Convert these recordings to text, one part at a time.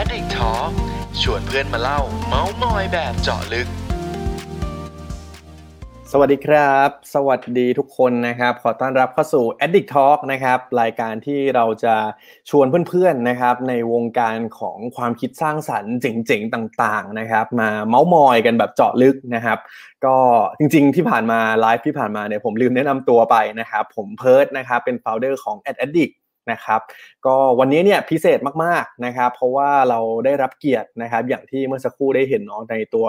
Addict Talk ชวนเพื่อนมาเล่า เมาส์มอยแบบเจาะลึก สวัสดีครับ สวัสดีทุกคนนะครับ ขอต้อนรับเข้าสู่ Addict Talk นะครับ รายการที่เราจะชวนเพื่อนๆนะครับ ในวงการของความคิดสร้างสรรค์เจ๋งๆต่างๆนะครับ มาเมาส์มอยกันแบบเจาะลึกนะครับ ก็จริงๆที่ผ่านมาไลฟ์ที่ผ่านมาเนี่ยผมลืมแนะนำตัวไปนะครับ ผมเพิร์ดนะครับเป็น founder ของ Ad Addict นะครับก็วันนี้เนี่ยพิเศษมากๆนะครับเพราะว่าเราได้รับเกียรตินะครับอย่างที่เมื่อสักครู่ได้เห็นน้องในตัว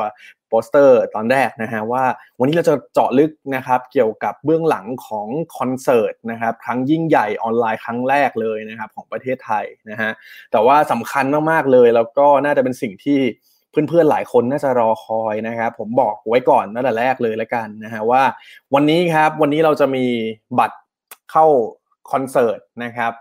โปสเตอร์ตอนแรกนะฮะว่าวันนี้เราจะเจาะลึกนะครับเกี่ยวกับเบื้องหลังของคอนเสิร์ตนะครับครั้งยิ่งใหญ่ออนไลน์ครั้งแรกเลยนะครับของประเทศไทยนะฮะแต่ว่าสำคัญมากๆเลยแล้วก็น่าจะเป็นสิ่งที่เพื่อนๆหลายคนน่าจะรอคอยนะครับผมบอกไว้ก่อนตั้งแต่แรกเลยแล้วกันนะฮะว่าวันนี้ครับวันนี้เราจะมีบัตรเข้าคอนเสิร์ตนะครับ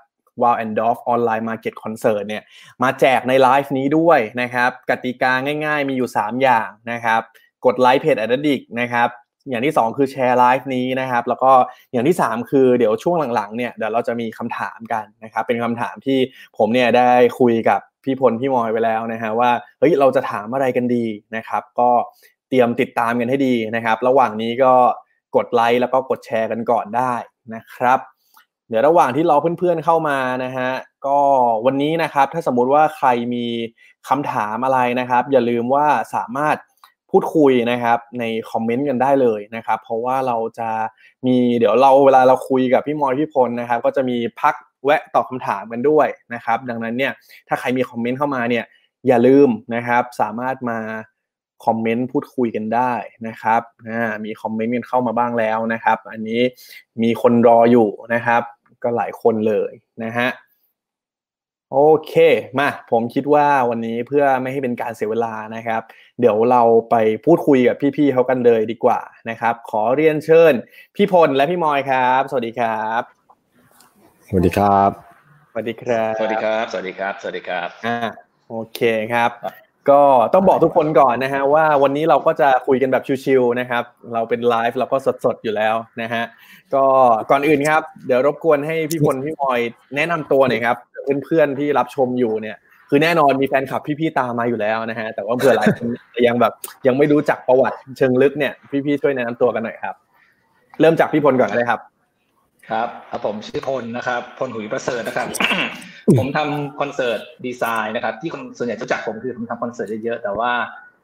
w o w and Dolph Online Market Concert เนี่ยมาแจกในไลฟ์นี้ด้วยนะครับกติกาง่ายๆมีอยู่ 3 อย่างนะครับกดไลค์เพจ a d d i c t นะครับอย่างที่ 2 คือแชร์ไลฟ์นี้นะครับ แล้วก็อย่างที่ 3 คือเดี๋ยวช่วงหลังๆเนี่ยเดี๋ยวเราจะมีคำถามกันนะครับ เป็นคำถามที่ผมเนี่ยได้คุยกับพี่พลพี่มอยไปแล้วนะฮะว่าเฮ้ยเราจะถามอะไรกันดีนะครับ ก็เตรียมติดตามกันให้ดีนะครับ ระหว่างนี้ก็กดไลค์แล้วก็กดแชร์กันก่อนได้นะครับ เดี๋ยวระหว่างที่รอเพื่อนๆเข้ามานะฮะก็วันนี้นะครับถ้าสมมุติว่าใครมีคำถามอะไรนะครับ อย่าลืมว่าสามารถพูดคุยนะครับในคอมเมนต์กันได้เลยนะครับ เพราะว่าเราจะมีเดี๋ยวเราเวลาเราคุยกับพี่มอยพี่พลนะครับ ก็จะมีพักแวะตอบคำถามกันด้วยนะครับ ดังนั้นเนี่ยถ้าใครมีคอมเมนต์เข้ามาเนี่ยอย่าลืมนะครับ สามารถมาคอมเมนต์พูดคุยกันได้นะครับมีคอมเมนต์กันเข้ามาบ้างแล้วนะครับ อันนี้มีคนรออยู่นะครับ ก็หลายคนเลยนะฮะโอเคมาผมคิดว่าวันนี้เพื่อไม่ให้เป็นการเสียเวลานะครับ เดี๋ยวเราไปพูดคุยกับพี่ๆเขากันเลยดีกว่านะครับ ขอเรียนเชิญ พี่พลและพี่มอยครับ สวัสดีครับ สวัสดีครับ สวัสดีครับ สวัสดีครับ สวัสดีครับ สวัสดีครับอ่าโอเคครับ ก็ต้องบอกทุกคนก่อนนะฮะว่าวันนี้เราก็จะคุยกันแบบชิวๆนะครับ เราเป็นไลฟ์เราก็สดๆอยู่แล้วนะฮะก็ก่อนอื่นครับ เดี๋ยวรบกวนให้พี่พลพี่มอยแนะนำตัวหน่อยครับเพื่อนๆที่รับชมอยู่เนี่ย คือแน่นอนมีแฟนคลับพี่ๆตามมาอยู่แล้วนะฮะแต่ว่าเผื่อหลายคนยังแบบยังไม่รู้จักประวัติเชิงลึกเนี่ยพี่ๆช่วยแนะนำตัวกันหน่อยครับ เริ่มจากพี่พลก่อนเลยครับ ครับครับผมชื่อพลนะครับพลหุยประเสริฐนะครับ ผมทำคอนเสิร์ตดีไซน์นะครับ ที่คนส่วนใหญ่รู้จักผมคือผมทำคอนเสิร์ตเยอะๆแต่ว่า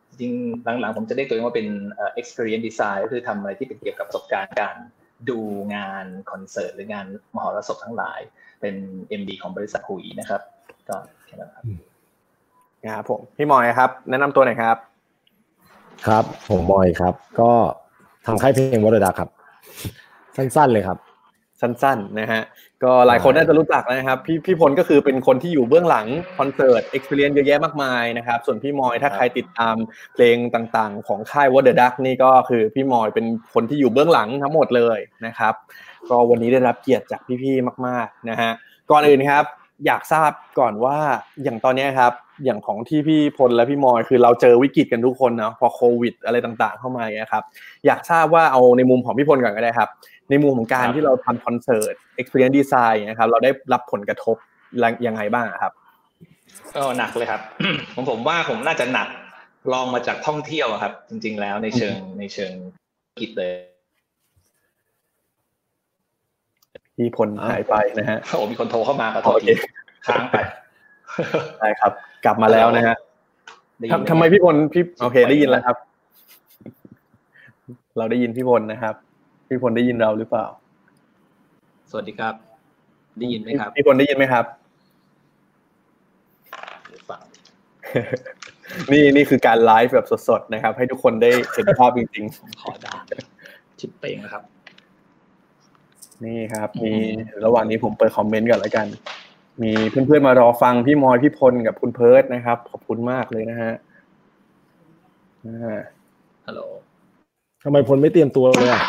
จริงหลังๆ ผมจะเรียกตัวเองว่าเป็น experience design ก็คือทำอะไรที่เป็นเกี่ยวกับประสบการณ์การดูงานคอนเสิร์ตหรืองานมหรสพทั้งหลาย เป็น MD ของบริษัทหุยนะครับ ก็แค่นั้นครับครับผมพี่มอยครับ แนะนำตัวหน่อยครับ ครับผมมอยครับ ก็ทำค่ายเพลงวอร์ดาครับ สั้นๆเลยครับ สั้นๆนะฮะก็หลายคนน่าจะรู้จักนะครับ พี่พี่พลก็คือเป็นคนที่อยู่เบื้องหลังคอนเสิร์ต experience เยอะแยะมากมายนะครับ ส่วนพี่มอยถ้าใครติดตามเพลงต่างๆ ของค่าย What The Duck นี่ก็คือพี่มอยเป็นคนที่อยู่เบื้องหลังทั้งหมดเลยนะครับ ก็วันนี้ได้รับเกียรติจากพี่ๆมาก ๆนะฮะก่อนอื่นครับอยากทราบก่อนว่าอย่างตอนนี้ครับ อย่างของที่พี่พลและพี่มอยคือเราเจอวิกฤตกันทุกคนนะพอโควิด อะไรต่างๆ เข้ามาอย่างนี้ครับ อยากทราบว่าเอาในมุมของพี่พลก่อนก็ได้ครับ ในมุมของการที่เราทำคอนเสิร์ต experience design นะครับ เราได้รับผลกระทบยังไงบ้างครับก็หนักเลยครับผมผมว่าผมน่าจะหนักลองมาจากท่องเที่ยวครับ จริง ๆ แล้วในเชิงในเชิงกิจเลยที่พลหายไปนะฮะโอ้มีคนโทรเข้ามาขอโทษทีค้างไปใช่ครับ กลับมาแล้วนะฮะทำไมพี่พลพี่โอเคได้ยินแล้วครับ เราได้ยินพี่พลนะครับ พี่พลได้ยินเราหรือเปล่า สวัสดีครับ ได้ยินไหมครับ พี่พลได้ยินไหมครับ นี่นี่คือการไลฟ์แบบสดๆนะครับ ให้ทุกคนได้เห็นภาพจริงๆ ขอดาชิปเปงนะครับ นี่ครับ มีระหว่างนี้ผมเปิดคอมเมนต์ก่อนแล้วกัน มีเพื่อนๆมารอฟังพี่มอยพี่พลกับคุณเพิร์ดนะครับ ขอบคุณมากเลยนะฮะฮัลโหลทำไมพลไม่เตรียมตัวเลยอะ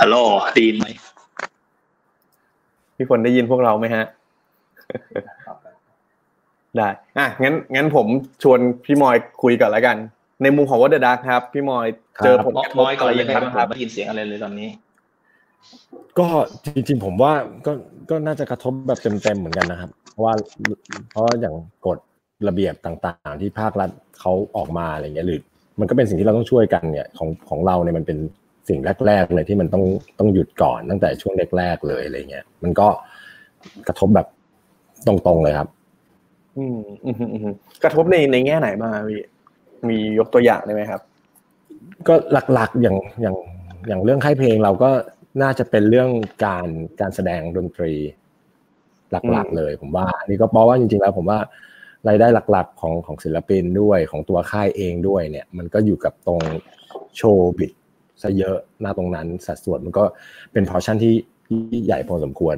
ฮัลโหลดีนไหมพี่พลได้ยินพวกเราไหมฮะ ได้ อะ งั้น งั้นผมชวนพี่มอยคุยก่อนแล้วกัน ในมุมของวัดเดอะดักครับ พี่มอยเจอผลกระทบอะไรยังไงบ้างครับไม่ยินเสียงอะไรเลยตอนนี้ ก็จริง ๆ ผมว่าก็ก็น่าจะกระทบแบบเต็มๆเหมือนกันนะครับราะว่าเพราะอย่างกฎระเบียบต่างๆ ที่ภาครัฐเขาออกมาอะไรเงี้ยหรือมันก็เป็นสิ่งที่เราต้องช่วยกันเนี่ยของของเราเนี่ยมันเป็น สิ่งแรกๆเลยที่มันต้องต้องหยุดก่อนตั้งแต่ช่วงแรกๆเลยอะไรเงี้ยมันก็กระทบแบบตรงๆเลยครับ อืมอืมอืมกระทบในในแง่ไหนบ้างพี่มียกตัวอย่างได้ไหมครับ ก็หลักๆอย่างอย่างอย่างเรื่องค่ายเพลงเราก็น่าจะเป็นเรื่องการการแสดงดนตรี หลักๆ เลย ผมว่านี่ก็เพราะว่าจริงๆแล้วผมว่ารายได้หลักๆ ของของศิลปินด้วยของตัวค่ายเองด้วยเนี่ย มันก็อยู่กับตรงโชว์บิด ซะเยอะหน้าตรงนั้นสัดส่วนมันก็เป็นพอชั่นที่ใหญ่พอสมควร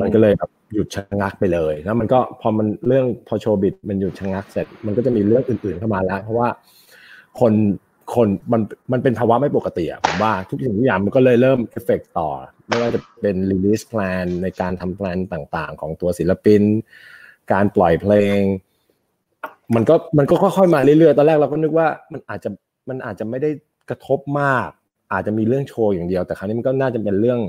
มันก็เลยแบบหยุดชะงักไปเลย แล้วมันก็พอมันเรื่องพอ show biz มันหยุดชะงักเสร็จ มันก็จะมีเรื่องอื่นๆเข้ามาแล้ว เพราะว่าคนคนมันมันเป็นภาวะไม่ปกติอะผมว่าทุกสิ่งทุกอย่างมันก็เลยเริ่มเอฟเฟกต่อ ไม่ว่าจะเป็น release plan ในการทำ plan ต่างๆ ของตัวศิลปิน การปล่อยเพลง มันก็มันก็ค่อยๆมาเรื่อยๆ ตอนแรกเราก็นึกว่ามันอาจจะมันอาจจะไม่ได้ก ระทบมาก อาจจะมีเรื่องโชว์อย่างเดียว แต่คราวนี้มันก็น่าจะเป็นเรื่อง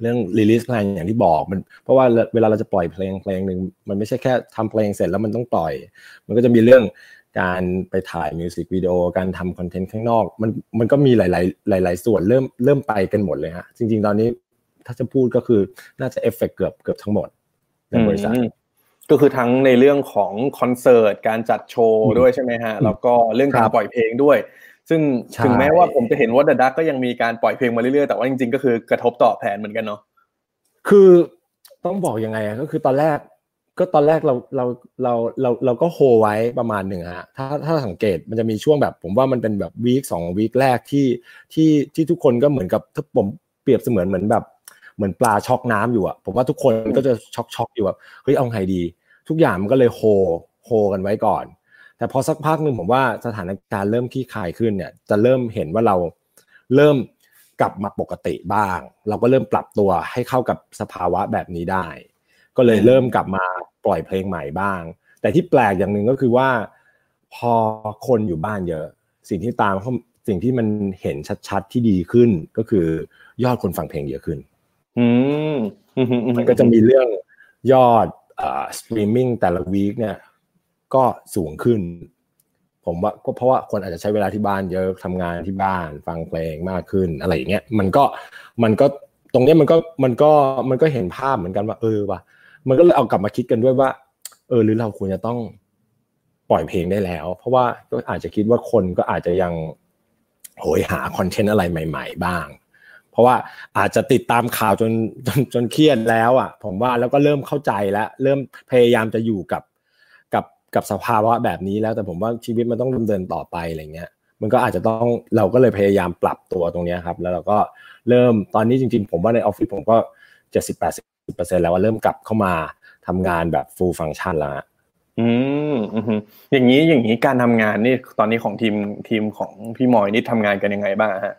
เรื่อง release plan อย่างที่บอกมันเพราะว่าเวลาเราจะปล่อยเพลงเพลงหนึ่งมันไม่ใช่แค่ทำเพลงเสร็จแล้วมันต้องปล่อย มันก็จะมีเรื่องการไปถ่ายมิวสิกวิดีโอการทำคอนเทนต์ข้างนอก มันมันก็มีหลาย ๆ หลาย ๆ ส่วนเริ่มเริ่มไปกันหมดเลยฮะจริง ๆ ตอนนี้ถ้าจะพูดก็คือน่าจะเอฟเฟกเกือบเกือบทั้งหมดในบริษัทก็คือทั้งในเรื่องของคอนเสิร์ตการจัดโชว์ด้วยใช่ไหมฮะแล้วก็เรื่องการปล่อยเพลงด้วย ซึ่งถึงแม้ว่าผมจะเห็นว่าดัดักก็ยังมีการปล่อยเพลงมาเรื่อยๆ แต่ว่าจริงๆ ก็คือกระทบต่อแผนเหมือนกันเนาะคือต้องบอกยังไงก็คือตอนแรกก็ตอนแรกเราเราเราเราเราก็โฮไว้ประมาณหนึ่งฮะถ้าถ้าสังเกตมันจะมีช่วงแบบ ผมว่ามันเป็นแบบวีคสองวีคแรกที่ที่ที่ทุกคนก็เหมือนกับถ้าผมเปรียบเสมือนเหมือนแบบเหมือนปลาช็อกน้ำอยู่อะผมว่าทุกคนก็จะช็อกช็อกอยู่แบบเฮ้ยเอาไงดี ทุกอย่างมันก็เลยโฮโฮกันไว้ก่อน แต่พอสักพักหนึ่งผมว่าสถานการณ์เริ่มขี้คายขึ้นเนี่ยจะเริ่มเห็นว่าเราเริ่มกลับมาปกติบ้าง เราก็เริ่มปรับตัวให้เข้ากับสภาวะแบบนี้ได้ ก็เลยเริ่มกลับมาปล่อยเพลงใหม่บ้าง แต่ที่แปลกอย่างหนึ่งก็คือว่า พอคนอยู่บ้านเยอะ สิ่งที่ตามสิ่งที่มันเห็นชัดๆที่ดีขึ้นก็คือยอดคนฟังเพลงเยอะขึ้นมันก็จะมีเรื่องยอดสตรีมมิ่งแต่ละ week เนี่ย ก็สูงขึ้น ผมว่าก็เพราะว่าคนอาจจะใช้เวลาที่บ้านเยอะทำงานที่บ้านฟังเพลงมากขึ้นอะไรอย่างเงี้ยมันก็มันก็ตรงนี้มันก็มันก็มันก็เห็นภาพเหมือนกันว่า เออว่ะมันก็เลยเอากลับมาคิดกันด้วยว่า เออ หรือเราควรจะต้องปล่อยเพลงได้แล้ว เพราะว่าก็อาจจะคิดว่าคนก็อาจจะยังโหยหาคอนเทนต์อะไรใหม่ ๆ บ้าง เพราะว่าอาจจะติดตามข่าวจนจนจนเครียดแล้วอะ ผมว่าแล้วก็เริ่มเข้าใจแล้ว เริ่มพยายามจะอยู่กับ กับกับสภาวะแบบนี้แล้วแต่ผมว่าชีวิตมันต้องดำเนินต่อไปอะไรเงี้ยมันก็อาจจะต้องเราก็เลยพยายามปรับตัวตรงนี้ครับ แล้วเราก็เริ่มตอนนี้จริง ๆ ผมว่าในออฟฟิศผมก็เจ็ดสิบแปดสิ10%แล้วว่าเริ่มกลับเข้ามาทำงานแบบ full function แล้วอืมอืมอย่างนี้อย่างนี้การทำงานนี่ตอนนี้ของทีมทีมของพี่มอยนี่ทำงานกันยังไงบ้างฮะ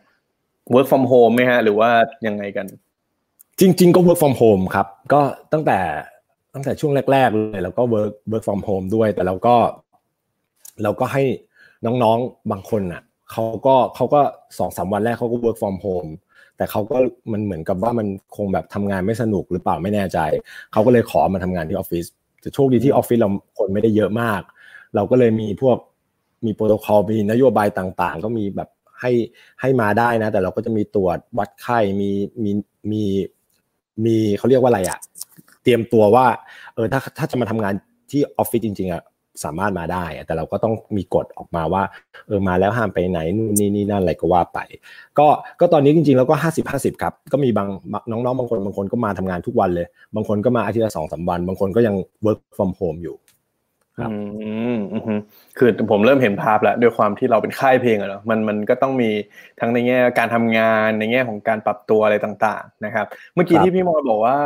work from home ไหมฮะ หรือว่ายังไงกัน จริง ๆ ก็ work from home ครับ ก็ตั้งแต่ ตั้งแต่ช่วงแรกๆเลยแล้วก็ work work from home ด้วย แต่เราก็เราก็ให้น้องๆบางคนอะเขาก็เขาก็สองสามวันแรกเขาก็ work from home แต่เขาก็มันเหมือนกับว่ามันคงแบบทำงานไม่สนุกหรือเปล่าไม่แน่ใจ เขาก็เลยขอมาทำงานที่ออฟฟิศแต่โชคดีที่ออฟฟิศเราคนไม่ได้เยอะมาก เราก็เลยมีพวกมีโปรโตคอลมีนโยบายต่างๆ ก็มีแบบให้ให้มาได้นะ แต่เราก็จะมีตรวจวัดไข้มีมีมีมีเขาเรียกว่าอะไรอะ เตรียมตัวว่าเออถ้าถ้าจะมาทำงานที่ออฟฟิศจริงๆอะสามารถมาได้ แต่เราก็ต้องมีกฎออกมาว่าเออมาแล้วห้ามไปไหนนู่นนี่นี่นั่นอะไรก็ว่าไป ก็ก็ตอนนี้จริงๆแล้วก็ห้าสิบห้าสิบครับ ก็มีบางน้องๆบางคนบางคนก็มาทำงานทุกวันเลย บางคนก็มาอาทิตย์ละสองสามวัน บางคนก็ยัง work from home อยู่ครับอืมคือผมเริ่มเห็นภาพแล้วด้วยความที่เราเป็นค่ายเพลงอะเนาะมันมันก็ต้องมีทั้งในแง่การทำงานในแง่ของการปรับตัวอะไรต่าง ๆ นะครับ เมื่อกี้ที่พี่มอยบอกว่า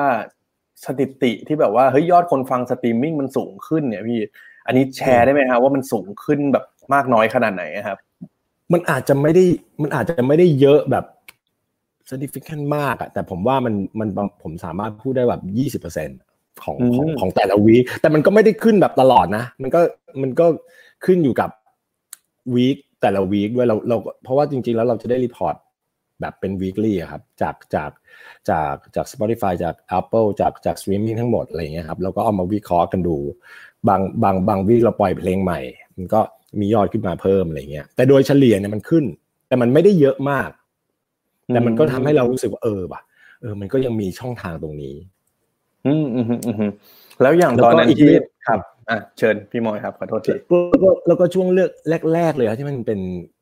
สถิติที่แบบว่าเฮ้ยยอดคนฟังสตรีมมิ่งมันสูงขึ้นเนี่ยพี่ อันนี้แชร์ได้ไหมครับว่ามันสูงขึ้นแบบมากน้อยขนาดไหนครับ มันอาจจะไม่ได้มันอาจจะไม่ได้เยอะแบบ significant มากอะแต่ผมว่ามันมันผมสามารถพูดได้แบบยี่สิบเปอร์เซ็นของของของแต่ละ week แต่มันก็ไม่ได้ขึ้นแบบตลอดนะ มันก็มันก็ขึ้นอยู่กับ week แต่ละ week ด้วยเราเราเพราะว่าจริงๆแล้วเราจะได้ report แบบเป็น weekly อะครับจากจากจากจาก Spotify จาก Apple จากจาก streaming ทั้งหมดอะไรอย่างเงี้ยครับแล้วก็เอามาวิเคราะห์กันดู บางบางบางวีคเราปล่อยเพลงใหม่ มันก็มียอดขึ้นมาเพิ่มอะไรเงี้ยแต่โดยเฉลี่ยเนี่ยมันขึ้น แต่มันไม่ได้เยอะมาก แต่มันก็ทำให้เรารู้สึกว่าเออว่ะเออ มันก็ยังมีช่องทางตรงนี้ อืมอืมอืมอืมแล้วอย่างตอนนั้นที่ครับ อะเชิญพี่มอยครับขอโทษทีแล้วก็แล้วก็ช่วงเลือกแรก ๆ เลยครับที่มันเป็น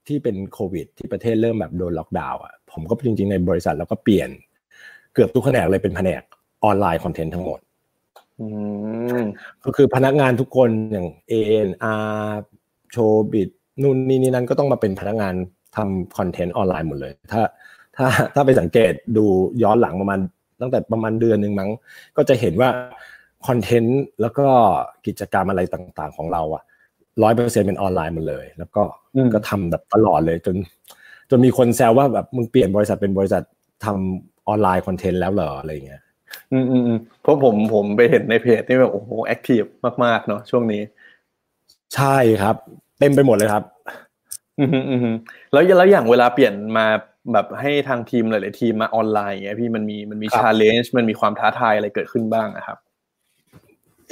ที่เป็นโควิด ที่ประเทศเริ่มแบบโดนล็อกดาวน์อะผมก็จริงๆในบริษัทเราก็เปลี่ยน เกือบทุกแผนกเลยเป็นแผนกออนไลน์คอนเทนต์ทั้งหมดอืมก็คือพนักงานทุกคนอย่าง ANR โชว์บิดนู่นนี่นี่นั่นก็ต้องมาเป็นพนักงานทำคอนเทนต์ออนไลน์หมดเลย ถ้าถ้าถ้าไปสังเกตดูย้อนหลังประมาณตั้งแต่ประมาณเดือนหนึ่งมั้ง ก็จะเห็นว่า คอนเทนต์แล้วก็กิจกรรมอะไรต่างๆ ของเราอะร้อยเปอร์เซ็นเป็นออนไลน์หมดเลย แล้วก็อืมก็ทำแบบตลอดเลยจน จนมีคนแซวว่าแบบมึงเปลี่ยนบริษัทเป็นบริษัททำออนไลน์คอนเทนต์แล้วเหรออะไรเงี้ยอืมอืมอืมเพราะผมผมไปเห็นในเพจนี่แบบโอ้โห active มากๆเนาะช่วงนี้ ใช่ครับ เต็มไปหมดเลยครับ อืมอืมอืมแล้วแล้วอย่างเวลาเปลี่ยนมาแบบให้ทางทีมหลาย ๆ ทีมมาออนไลน์อย่างเงี้ยพี่มันมีมันมีครับ challenge มันมีความท้าทายอะไรเกิดขึ้นบ้างนะครับ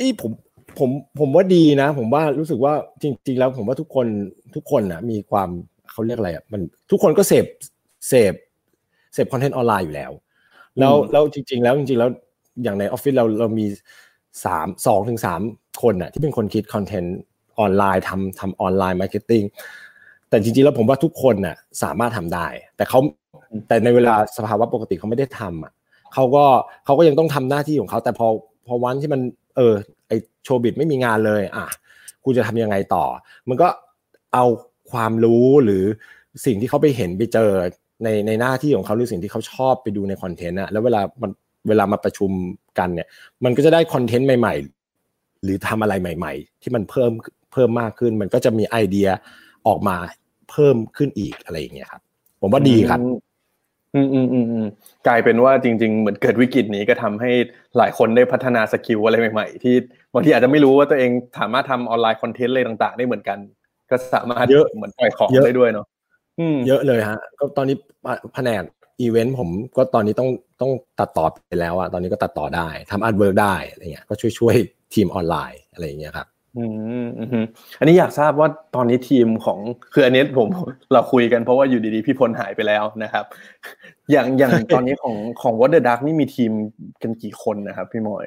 เอ้ยผมผมผมว่าดีนะ ผมว่ารู้สึกว่าจริง ๆ แล้วผมว่าทุกคนทุกคนนะมีความเขาเรียกอะไรอะมันทุกคนก็เสพเสพเสพคอนเทนต์ออนไลน์อยู่แล้ว แล้วอืมแล้วจริง ๆ แล้วจริง ๆ แล้วอย่างในออฟฟิศเราเรามีสามสองถึงสามคนน่ะที่เป็นคนคิดคอนเทนต์ออนไลน์ทำทำ online marketing แต่จริงๆแล้วผมว่าทุกคนน่ะสามารถทำได้ แต่เขาแต่ในเวลาสภาวะปกติเขาไม่ได้ทำอะเขาก็เขาก็ยังต้องทำหน้าที่ของเขาแต่พอพอวันที่มัน เออไอ show biz ไม่มีงานเลย อะกูจะทำยังไงต่อ มันก็เอาความรู้หรือสิ่งที่เขาไปเห็นไปเจอในในหน้าที่ของเขาหรือสิ่งที่เขาชอบไปดูในคอนเทนต์อะแล้วเวลามันเวลามาประชุมกันเนี่ย มันก็จะได้คอนเทนต์ใหม่ ๆ หรือทำอะไรใหม่ ๆ ที่มันเพิ่มเพิ่มมากขึ้น มันก็จะมีไอเดียออกมาเพิ่มขึ้นอีกอะไรอย่างเงี้ยครับ ผมว่าดีครับ อืมอืมอืมอืมกลายเป็นว่าจริง ๆ เหมือนเกิดวิกฤตนี้ก็ทำให้หลายคนได้พัฒนา skill อะไรใหม่ ๆ ที่บางทีอาจจะไม่รู้ว่าตัวเองสามารถทำออนไลน์คอนเทนต์อะไรต่างๆ ได้เหมือนกัน ก็สามารถเยอะเหมือนปล่อยของเยอะได้ด้วยเนาะอืมเยอะเลยฮะ ก็ตอนนี้แผนกอีเวนต์ผมก็ตอนนี้ต้องต้องตัดต่อไปแล้วอะตอนนี้ก็ตัดต่อได้ทำ artwork ได้อะไรเงี้ยก็ช่วยช่วยทีมออนไลน์อะไรอย่างเงี้ยครับ อืมอืมอืมอันนี้อยากทราบว่าตอนนี้ทีมของคืออันนี้ผมเราคุยกันเพราะว่าอยู่ดีๆพี่พลหายไปแล้วนะครับ อย่างอย่างตอนนี้ของของ What the Duck นี่มีทีมกันกี่คนนะครับ พี่มอย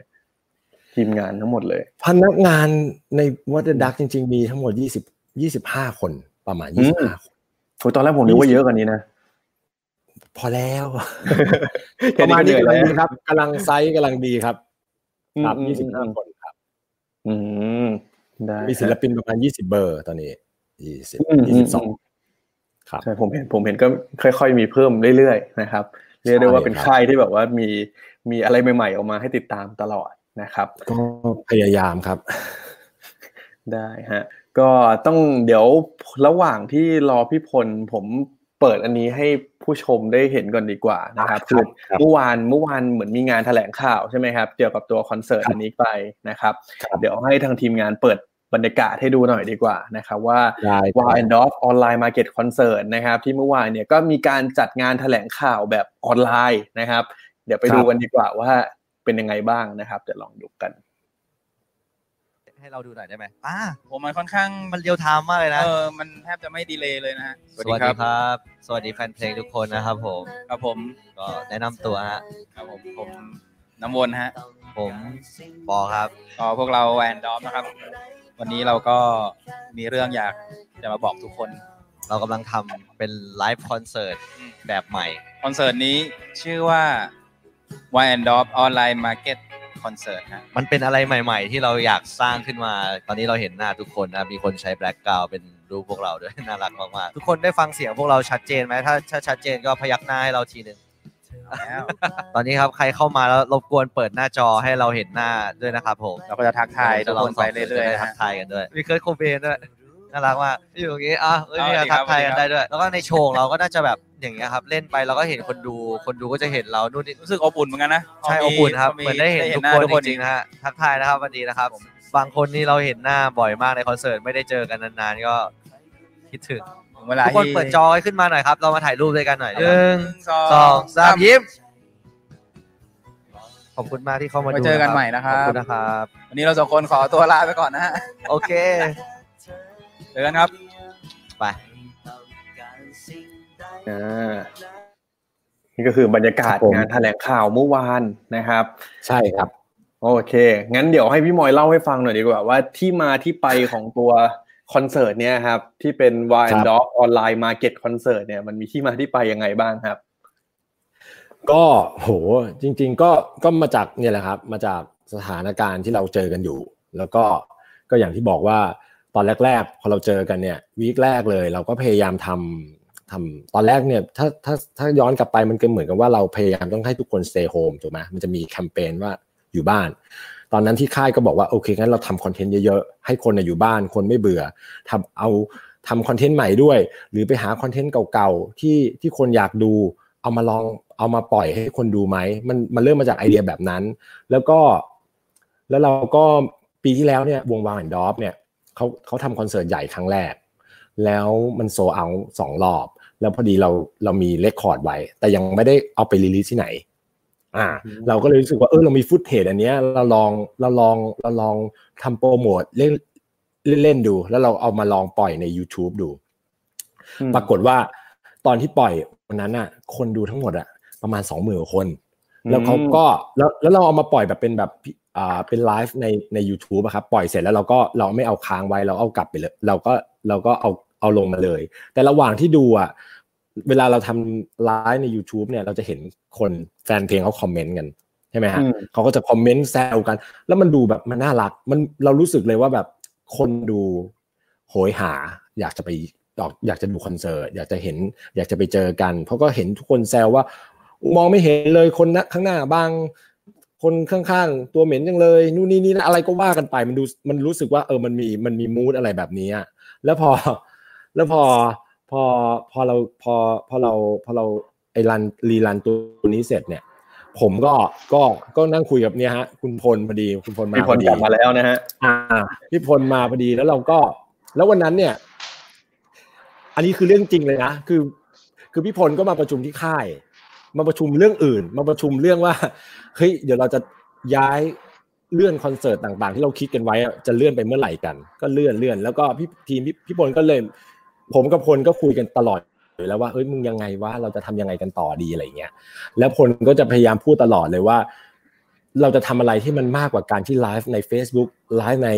ทีมงานทั้งหมดเลย พนักงานในวัตดักจริง ๆ มีทั้งหมดยี่สิบยี่สิบห้าคนประมาณอืยี่สิมบห้าคนโอ้ยตอนแรกผมนึกว่าเยอะกว่านี้นะพอแล้วแค่ประมาณก็เหนี้นื่อยกำลังแล้วดีครับกำลังไซส์กำลังดีครับอืมครับอืมยี่สิบอืห้ามคนครับ อืมได้ มีศิลปินประมาณยี่สิบเบอร์ตอนนี้ยี่สิบอืมยี่สิบสองอืมครับใช่ผมเห็นผมเห็นก็ค่อย ๆ มีเพิ่มเรื่อยๆนะครับเรียกได้ว่าเป็นใช่ครับค่ายที่แบบว่ามีมีอะไรใหม่ ๆ ออกมาให้ติดตามตลอดนะครับ ก็พยายามครับ ได้ฮะก็ต้องเดี๋ยวระหว่างที่รอพี่พลผม เปิดอันนี้ให้ผู้ชมได้เห็นก่อนดีกว่านะครับครับคือเมื่อวานเมื่อวานเหมือนมีงานแถลงข่าวใช่ไหมครับเกี่ยวกับตัวคอนเสิร์ตครับอันนี้ไปนะครับครับ เดี๋ยวให้ทางทีมงานเปิดบรรยากาศให้ดูหน่อยดีกว่านะครับว่าได้ครับวา and Off ออนไลน์มาร์เก็ตคอนเสิร์ตนะครับ ที่เมื่อวานเนี่ยก็มีการจัดงานแถลงข่าวแบบออนไลน์นะครับ เดี๋ยวไปดูกันดีกว่าว่าเป็นยังไงบ้างนะครับเดี๋ยวลองดูกัน ให้เราดูหน่อยได้ไหมอ่าผมมันค่อนข้างมัน real time มากเลยนะ เออ มันแทบจะไม่ delay เลยนะฮะ สวัสดีครับ สวัสดีแฟนเพลงทุกคนนะครับผม ครับผม ก็แนะนำตัวฮะ ครับผมผมน้ำวนฮะผมปอครับ ก็พวกเราแอนดอมนะครับ วันนี้เราก็มีเรื่องอยากจะมาบอกทุกคน เรากำลังทำเป็นไลฟ์คอนเสิร์ตแบบใหม่ คอนเสิร์ตนี้ชื่อว่า y and d o p Online Market Concert ฮะมันเป็นอะไรใหม่ ๆ ที่เราอยากสร้างขึ้นมา ตอนนี้เราเห็นหน้าทุกคนนะมีคนใช้แบล็กกราวเป็นรูปพวกเราด้วย น่ารักมากๆทุกคนได้ฟังเสียงพวกเราชัดเจนไหมถ้าถ้าชัดเจนก็พยักหน้าให้เราทีหนึ่งแล้วตอนนี้ครับใครเข้ามาแล้วรบกวนเปิดหน้าจอให้เราเห็นหน้าด้วยนะครับผมเราก็จะทักทายทุกคนไปเรื่อยๆๆนะทัฮะกทายกันด้วยมี Kurt Cobain ด้วย น่ารักมากอยู่ตรงนี้อะเอ้ยเอามีดีการครัทับกทายกันสวัสดีครับได้ด้วย แล้วก็ในโชว์ของเราก็น่าจะแบบอย่างเงี้ยครับ เล่นไปเราก็เห็นคนดู คนดูก็จะเห็นเรานู่นนี่รู้สึกอบอุ่นเหมือนกันนะใช่พอบอุ่นครับพเหมือนได้เห็นทุกหาคนจริงๆนะฮะทักทายนะครับสวัสดีนะครับ บางคนนี่เราเห็นหน้าบ่อยมากในคอนเสิร์ตไม่ได้เจอกันนานๆก็คิดถึงโอ้ถึงเวลาทุกคนที่เปิดจอให้ขึ้นมาหน่อยครับ เรามาถ่ายรูปด้วยกันหน่อยหหนึ่นึ่งงสองสองสามยิ้มขอบคุณมากที่เข้ามาไว้ดูเจอกันใหม่นะครับขอบคุณนะครับ วันนี้เราสองคนขอตัวลาไปก่อนนะฮะ โอเค เจอกันครับ ไปอ่านี่ก็คือบรรยากาศครับผมงานแถลงข่าวเมื่อวานนะครับ ใช่ครับ โอเค งั้นเดี๋ยวให้พี่มอยเล่าให้ฟังหน่อยดีกว่า ว่าที่มาที่ไปของตัวคอนเสิร์ตเนี่ยครับ ที่เป็น w i ครับ n Dog Online Market Concert เนี่ยมันมีที่มาที่ไปยังไงบ้างครับ ก็โหจริง ๆ ก็ก็มาจากเนี่ยแหละครับ มาจากสถานการณ์ที่เราเจอกันอยู่ แล้วก็ก็อย่างที่บอกว่า ตอนแรก ๆ พอเราเจอกันเนี่ยวีคแรกเลย เราก็พยายามทำทำตอนแรกเนี่ยถ้าถ้าถ้าย้อนกลับไปมันก็เหมือนกับว่าเราพยายามต้องให้ทุกคน stay home ถูกไหมมันจะมีแคมเปญว่าอยู่บ้าน ตอนนั้นที่ค่ายก็บอกว่าโอเคงั้นเราทำคอนเทนต์เยอะๆ ให้คนนะอยู่บ้านคนไม่เบื่อทำเอาทำคอนเทนต์ใหม่ด้วย หรือไปหาคอนเทนต์เก่าๆที่ที่คนอยากดูเอามาลองเอามาปล่อยให้คนดูไหมมันมันเริ่มมาจากไอเดียแบบนั้น แล้วก็แล้วเราก็ปีที่แล้วเนี่ยวงวางแอนดอฟเนี่ย เขาเขาทำคอนเสิร์ตใหญ่ครั้งแรก แล้วมันโซเอาสองรอบ แล้วพอดีเราเรามี record ไว้ แต่ยังไม่ได้เอาไป release ที่ไหน อ่า เราก็เลยรู้สึกว่าเออเรามีฟุตเทจอันเนี้ยเราลองเราลองเราลองทำโปรโมทเล่นเล่นๆดู แล้วเราเอามาลองปล่อยใน YouTube ดูอืมปรากฏว่าตอนที่ปล่อยวันนั้นอะ คนดูทั้งหมดอะประมาณสองหมื่นคน แล้วเขาก็แล้วแล้วเราเอามาปล่อยแบบเป็นแบบอ่า เป็นไลฟ์ในใน u t u b e อะครับปล่อยเสร็จแล้วเราก็เราไม่เอาค้างไว้เราเอากลับไปเลยเราก็เราก็เอาเอาลงมาเลย แต่ระหว่างที่ดูอะเวลาเราทำไลฟ์ใน YouTube เนี่ยเราจะเห็นคนแฟนเพลงเขาคอมเมนต์กันใช่ไหมฮะอืมเขาก็จะคอมเมนต์แซวกัน แล้วมันดูแบบมันน่ารักมันเรารู้สึกเลยว่าแบบคนดูโหยหา อยากจะไปออกอยากจะดูคอนเสิร์ตอยากจะเห็น อยากจะไปเจอกัน เพราะก็เห็นทุกคนแซวว่ามองไม่เห็นเลยคนนะข้างหน้าบาง คนข้างๆ ตัวเหม็นจังเลย นู่นนี่นี่นะอะไรก็ว่ากันไป มันดูมันรู้สึกว่าเออมันมีมันมีมูดอะไรแบบนี้อะแล้วพอแล้วพอพอพอเราพอพอเราพอเราไอรันรีรันตัวนี้เสร็จเนี่ย ผมก็ก็ก็นั่งคุยกับเนี่ยฮะ คุณพลพอดีคุณพลมาพี่พลพอดีกลับมาแล้วนะฮะอ่าพี่พลมาพอดีแล้วเราก็ แล้ววันนั้นเนี่ย อันนี้คือเรื่องจริงเลยนะคือ คือพี่พลก็มาประชุมที่ค่าย มาประชุมเรื่องอื่น มาประชุมเรื่องว่าเฮ้ยเดี๋ยวเราจะย้ายเลื่อนคอนเสิร์ตต่างๆ ที่เราคิดกันไว้อะจะเลื่อนไปเมื่อไหร่กัน ก็เลื่อนเลื่อนแล้วก็พี่ทีมพี่พี่พลก็เลย ผมกับพลก็คุยกันตลอดอยู่แล้วว่าเอ้ยมึงยังไงวะเราจะทำยังไงกันต่อดีอะไรเงี้ยแล้วพลก็จะพยายามพูดตลอดเลยว่า เราจะทำอะไรที่มันมากกว่าการที่ไลฟ์ใน Facebook ไลฟ์ใน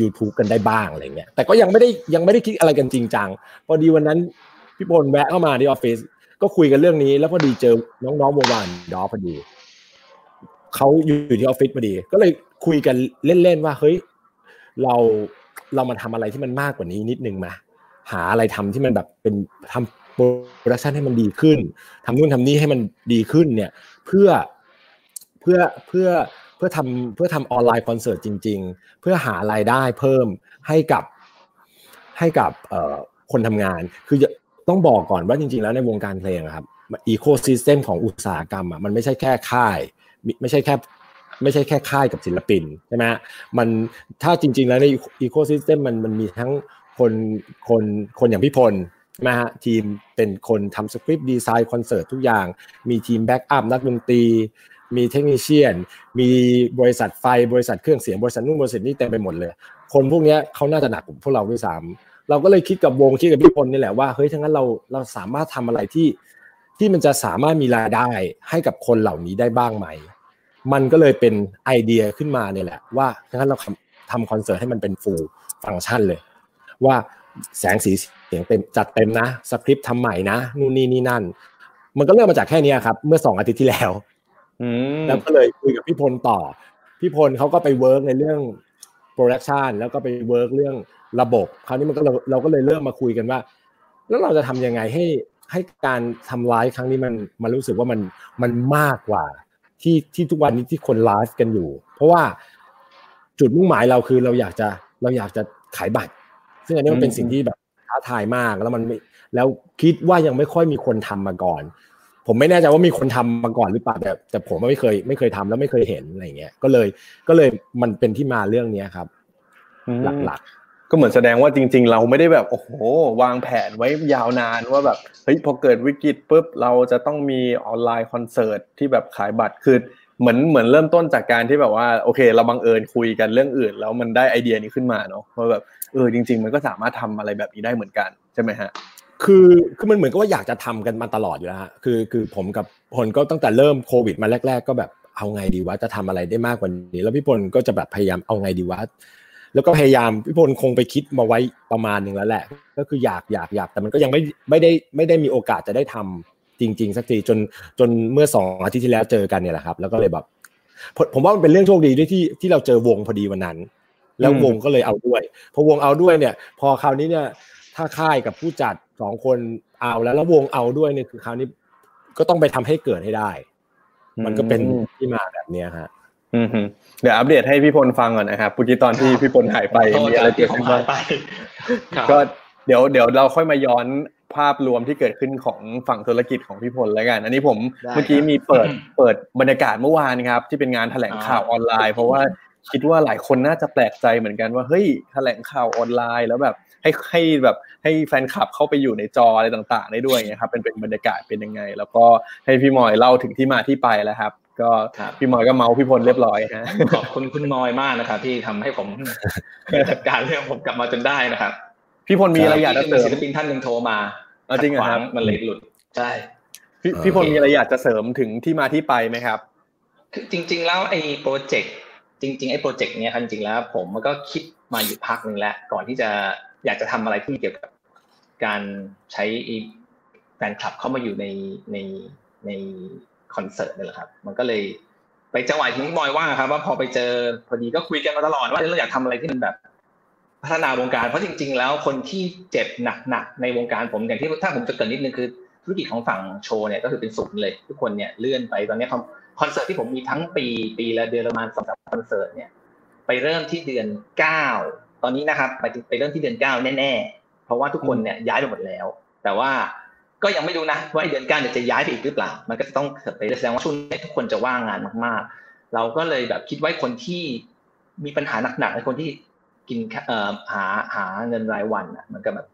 YouTube กันได้บ้างอะไรเงี้ยแต่ก็ยังไม่ได้ยังไม่ได้คิดอะไรกันจริงจังพอดีวันนั้นพี่พลแวะเข้ามาที่ออฟฟิศ ก็คุยกันเรื่องนี้ แล้วพอดีเจอน้องๆวงวานดอพอดีเขาอยู่ที่ออฟฟิศพอดี ก็เลยคุยกันเล่นๆว่าเฮ้ยเราเรามาทำอะไรที่มันมากกว่านี้นิดนึงมาหาอะไรทำที่มันแบบเป็นทำ production ให้มันดีขึ้นทำนู่นทำนี่ให้มันดีขึ้นเนี่ย เพื่อเพื่อเพื่อเพื่อทำเพื่อทำออนไลน์คอนเสิร์ตจริง ๆ เพื่อหารายได้เพิ่มให้กับให้กับคนทำงาน คือ ต้องบอกก่อนว่าจริง ๆ แล้วในวงการเพลงครับ ecosystem ของอุตสาหกรรมอะมันไม่ใช่แค่ค่าย ไม่ใช่แค่ไม่ใช่แค่ค่ายกับศิลปินใช่ไหมมันถ้าจริง ๆ แล้วใน ecosystem มันมันมีทั้งคนคนคนอย่างพี่พลใช่ไหมฮะทีมเป็นคนทำสคริปต์ดีไซน์คอนเสิร์ตทุกอย่าง มีทีม backup นักดนตรี มี technician มีบริษัทไฟบริษัทเครื่องเสียงบริษัทนู่นบริษัทนี้เต็มไปหมดเลย คนพวกนี้เขาน่าจะหนักกว่าพวกเราด้วยซ้ำ เราก็เลยคิดกับวงคิดกับพี่พลนี่แหละว่าเฮ้ยทั้างนั้นเราเราสามารถทำอะไรที่ที่มันจะสามารถมีรายได้ให้กับคนเหล่านี้ได้บ้างไหม มันก็เลยเป็นไอเดียขึ้นมาเนี่ยแหละว่าทั้างนั้นเราทำทำคอนเสิร์ตให้มันเป็นฟูลฟังก์ชันเลย ว่าแสงสีเสียงเต็มจัดเต็มนะสคริปต์ทำใหม่นะนู่นนี่นี่นั่น มันก็เริ่มมาจากแค่เนี้ยครับเมื่อสองอาทิตย์ที่แล้วอืมแล้วก็เลยคุยกับพี่พลต่อ พี่พลเขาก็ไป work ในเรื่อง production แล้วก็ไป work เรื่อง ระบบ คราวนี้มันก็เราเราก็เลยเริ่มมาคุยกันว่า แล้วเราจะทำยังไงให้ให้การทำไลฟ์ครั้งนี้มันมันรู้สึกว่ามันมันมากกว่า ที่ที่ทุกวันนี้ที่คนไลฟ์กันอยู่ เพราะว่าจุดมุ่งหมายเราคือเราอยากจะเราอยากจะขายบัตร ซึ่งอันนี้มันเป็นสิ่งที่แบบท้าทายมากแล้วมันไม่แล้วคิดว่ายังไม่ค่อยมีคนทำมาก่อน ผมไม่แน่ใจว่ามีคนทำมาก่อนหรือเปล่าแต่แต่ผมไม่เคย ไม่เคยทำแล้วไม่เคยเห็นอะไรเงี้ยก็เลยก็เลยมันเป็นที่มาเรื่องเนี้ยครับอืมหลัก ก็เหมือนแสดงว่าจริง ๆ เราไม่ได้แบบโอ้โห วางแผนไว้ยาวนานว่าแบบเฮ้ยพอเกิดวิกฤตปุ๊บเราจะต้องมีออนไลน์คอนเสิร์ตที่แบบขายบัตรคือเหมือนเหมือนเริ่มต้นจากการที่แบบว่าโอเค เราบังเอิญคุยกันเรื่องอื่น แล้วมันได้ไอเดียนี้ขึ้นมาเนาะว่าแบบเออจริง ๆ มันก็สามารถทำอะไรแบบนี้ได้เหมือนกันใช่ไหมฮะคือคือมันเหมือนกับว่าอยากจะทำกันมาตลอดอยู่แล้วฮะคือคือผมกับพลก็ตั้งแต่เริ่มโควิดมาแรก ๆ ก็แบบเอาไงดีวะจะทำอะไรได้มากกว่านี้ แล้วพี่พลก็จะแบบพยายามเอาไงดีวะ แล้วก็พยายามพี่พลคงไปคิดมาไว้ประมาณหนึ่งแล้วแหละ ก็คืออยากอยากอยากแต่มันก็ยังไม่ไม่ได้ไม่ได้มีโอกาสจะได้ทำจริง ๆ สักทีจนจนเมื่อสองอาทิตย์ที่แล้วเจอกันเนี่ยแหละครับ แล้วก็เลยแบบผมผมว่ามันเป็นเรื่องโชคดีด้วยที่ที่เราเจอวงพอดีวันนั้น แล้ววงก็เลยเอาด้วยพอวงเอาด้วยเนี่ย พอคราวนี้เนี่ยถ้าค่ายกับผู้จัดสองคนเอาแล้วแล้ววงเอาด้วยเนี่ยคือคราวนี้ก็ต้องไปทำให้เกิดให้ได้ มันก็เป็นที่มาแบบเนี้ยฮะอืมฮึ เดี๋ยวอัปเดตให้พี่พลฟังก่อนนะครับเมื่อกี้ตอนที่พี่พลหายไปขอโทษมีอะไรจากเกิที่ดผมขึ้นบ้างหายไปครับก็เดี๋ยวเดี๋ยวเราค่อยมาย้อนภาพรวมที่เกิดขึ้นของฝั่งธุรกิจของพี่พลแล้วกัน อันนี้ผมได้เมื่อกี้ครับมีเปิดเปิดบรรยากาศเมื่อวานครับ ที่เป็นงานแถลงข่าวออนไลน์ เพราะว่าคิดว่าหลายคนน่าจะแปลกใจเหมือนกันว่าเฮ้ยแถลงข่าวออนไลน์แล้วแบบให้ให้แบบให้แฟนคลับเข้าไปอยู่ในจออะไรต่าง ๆ ได้ด้วยไงครับเป็นเป็นบรรยากาศเป็นยังไง แล้วก็ให้พี่มอยเล่าถึงที่มาที่ไปแล้วครับ ก็ครับพี่มอยก็เมาส์พี่พลเรียบร้อยฮะขอบคุณคุณมอยมากนะครับที่ทำให้ผมจัดการเรื่องผมกลับมาจนได้นะครับ พี่พลมีอะไรอยากจะเสริมศิลปินท่านหนึ่งโทรมาเอาจริงเหรอครับขัดขวางมันเลยหลุดใช่พี่พี่พลมีอะไรอยากจะเสริมถึงที่มาที่ไปไหมครับคือจริง ๆ แล้วไอ้โปรเจกต์จริง ๆไอ้โปรเจกต์เนี้ยครับจริงๆแล้ว ผมมันก็คิดมาอยู่พักหนึ่งแล้วก่อนที่จะอยากจะทำอะไรที่เกี่ยวกับ การใช้ไอ้แฟนคลับเข้ามาอยู่ในในใน คอนเสิร์ตนี่แหละครับ มันก็เลยไปจังหวะที่พี่บอยว่าครับ ว่าพอไปเจอพอดีก็คุยกันมาตลอดว่าเราอยากทำอะไรที่มันแบบ พัฒนาวงการเพราะจริง ๆ แล้วคนที่เจ็บหนักๆในวงการผมอย่างที่ถ้าผมจะเกรินนิดนึงคือธุรกิจของฝั่งโชว์เนี่ยก็คือเป็นศูนย์เลย ทุกคนเนี่ยเลื่อนไปตอนนี้คอนเสิร์ตที่ผมมีทั้งปีปีละเดือนประมาณสองสามคอนเสิร์ตเนี่ยไปเริ่มที่เดือนเก้าตอนนี้นะครับไปไปเริ่มที่เดือนเก้าแน่ ๆ เพราะว่าทุกคนเนี่ยย้ายไปหมดแล้ว แต่ว่า ก็ยังไม่รู้นะว่าเดือนเก้าจะย้ายไปอีกหรือเปล่า มันก็จะต้องไปแสดงว่าช่วงนี้ทุกคนจะว่างงานมากๆ เราก็เลยแบบคิดไว้คนที่มีปัญหาหนักๆในคนที่กินเอ่อหาหาเงินรายวันอะมันก็แบบ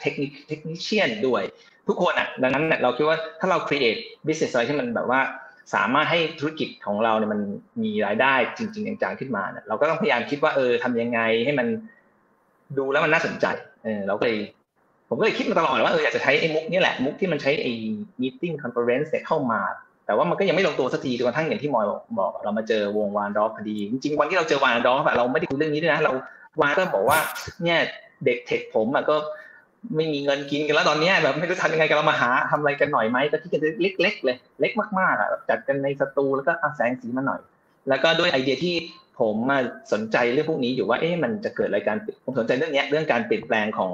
เทคนิคเทคนิชเชียนด้วย ทุกคนอะดังนั้นเนี่ยเราคิดว่าถ้าเรา create business อะไรที่มันแบบว่าสามารถให้ธุรกิจของเราเนี่ยมันมีรายได้จริงๆจังๆขึ้นมาเนี่ยเราก็ต้องพยายามคิดว่าเออทำยังไงให้มันดูแล้วมันน่าสนใจเออเราก็เลย ผมก็เลยคิดมาตลอดว่าเอออยากจะใช้ไอ้มุกนี่แหละมุกที่มันใช้ไอ้ meeting conference เนี่ยเข้ามา แต่ว่ามันก็ยังไม่ลงตัวสักทีจนกระทั่งอย่างที่มอยบอกเรามาเจอวงวานดอฟพอดีจริงๆวันที่เราเจอวานดอฟเราไม่ได้คุยเรื่องนี้ด้วยนะเราวานก็บอกว่าเนี่ยเด็กเทคผมอะก็ไม่มีเงินกินกันแล้วตอนนี้แบบไม่รู้ทำยังไงกันเรามาหาทำอะไรกันหน่อยไหมก็คิดกันเล็ก ๆ เลย เล็กมากๆอะจัดกันในสตูแล้วก็เอาแสงสีมาหน่อย แล้วก็ด้วยไอเดียที่ผมมาสนใจเรื่องพวกนี้อยู่ว่าเอ๊ะมันจะเกิดอะไรการผมสนใจเรื่องเนี้เรื่องการเปลี่ยนแปลงของ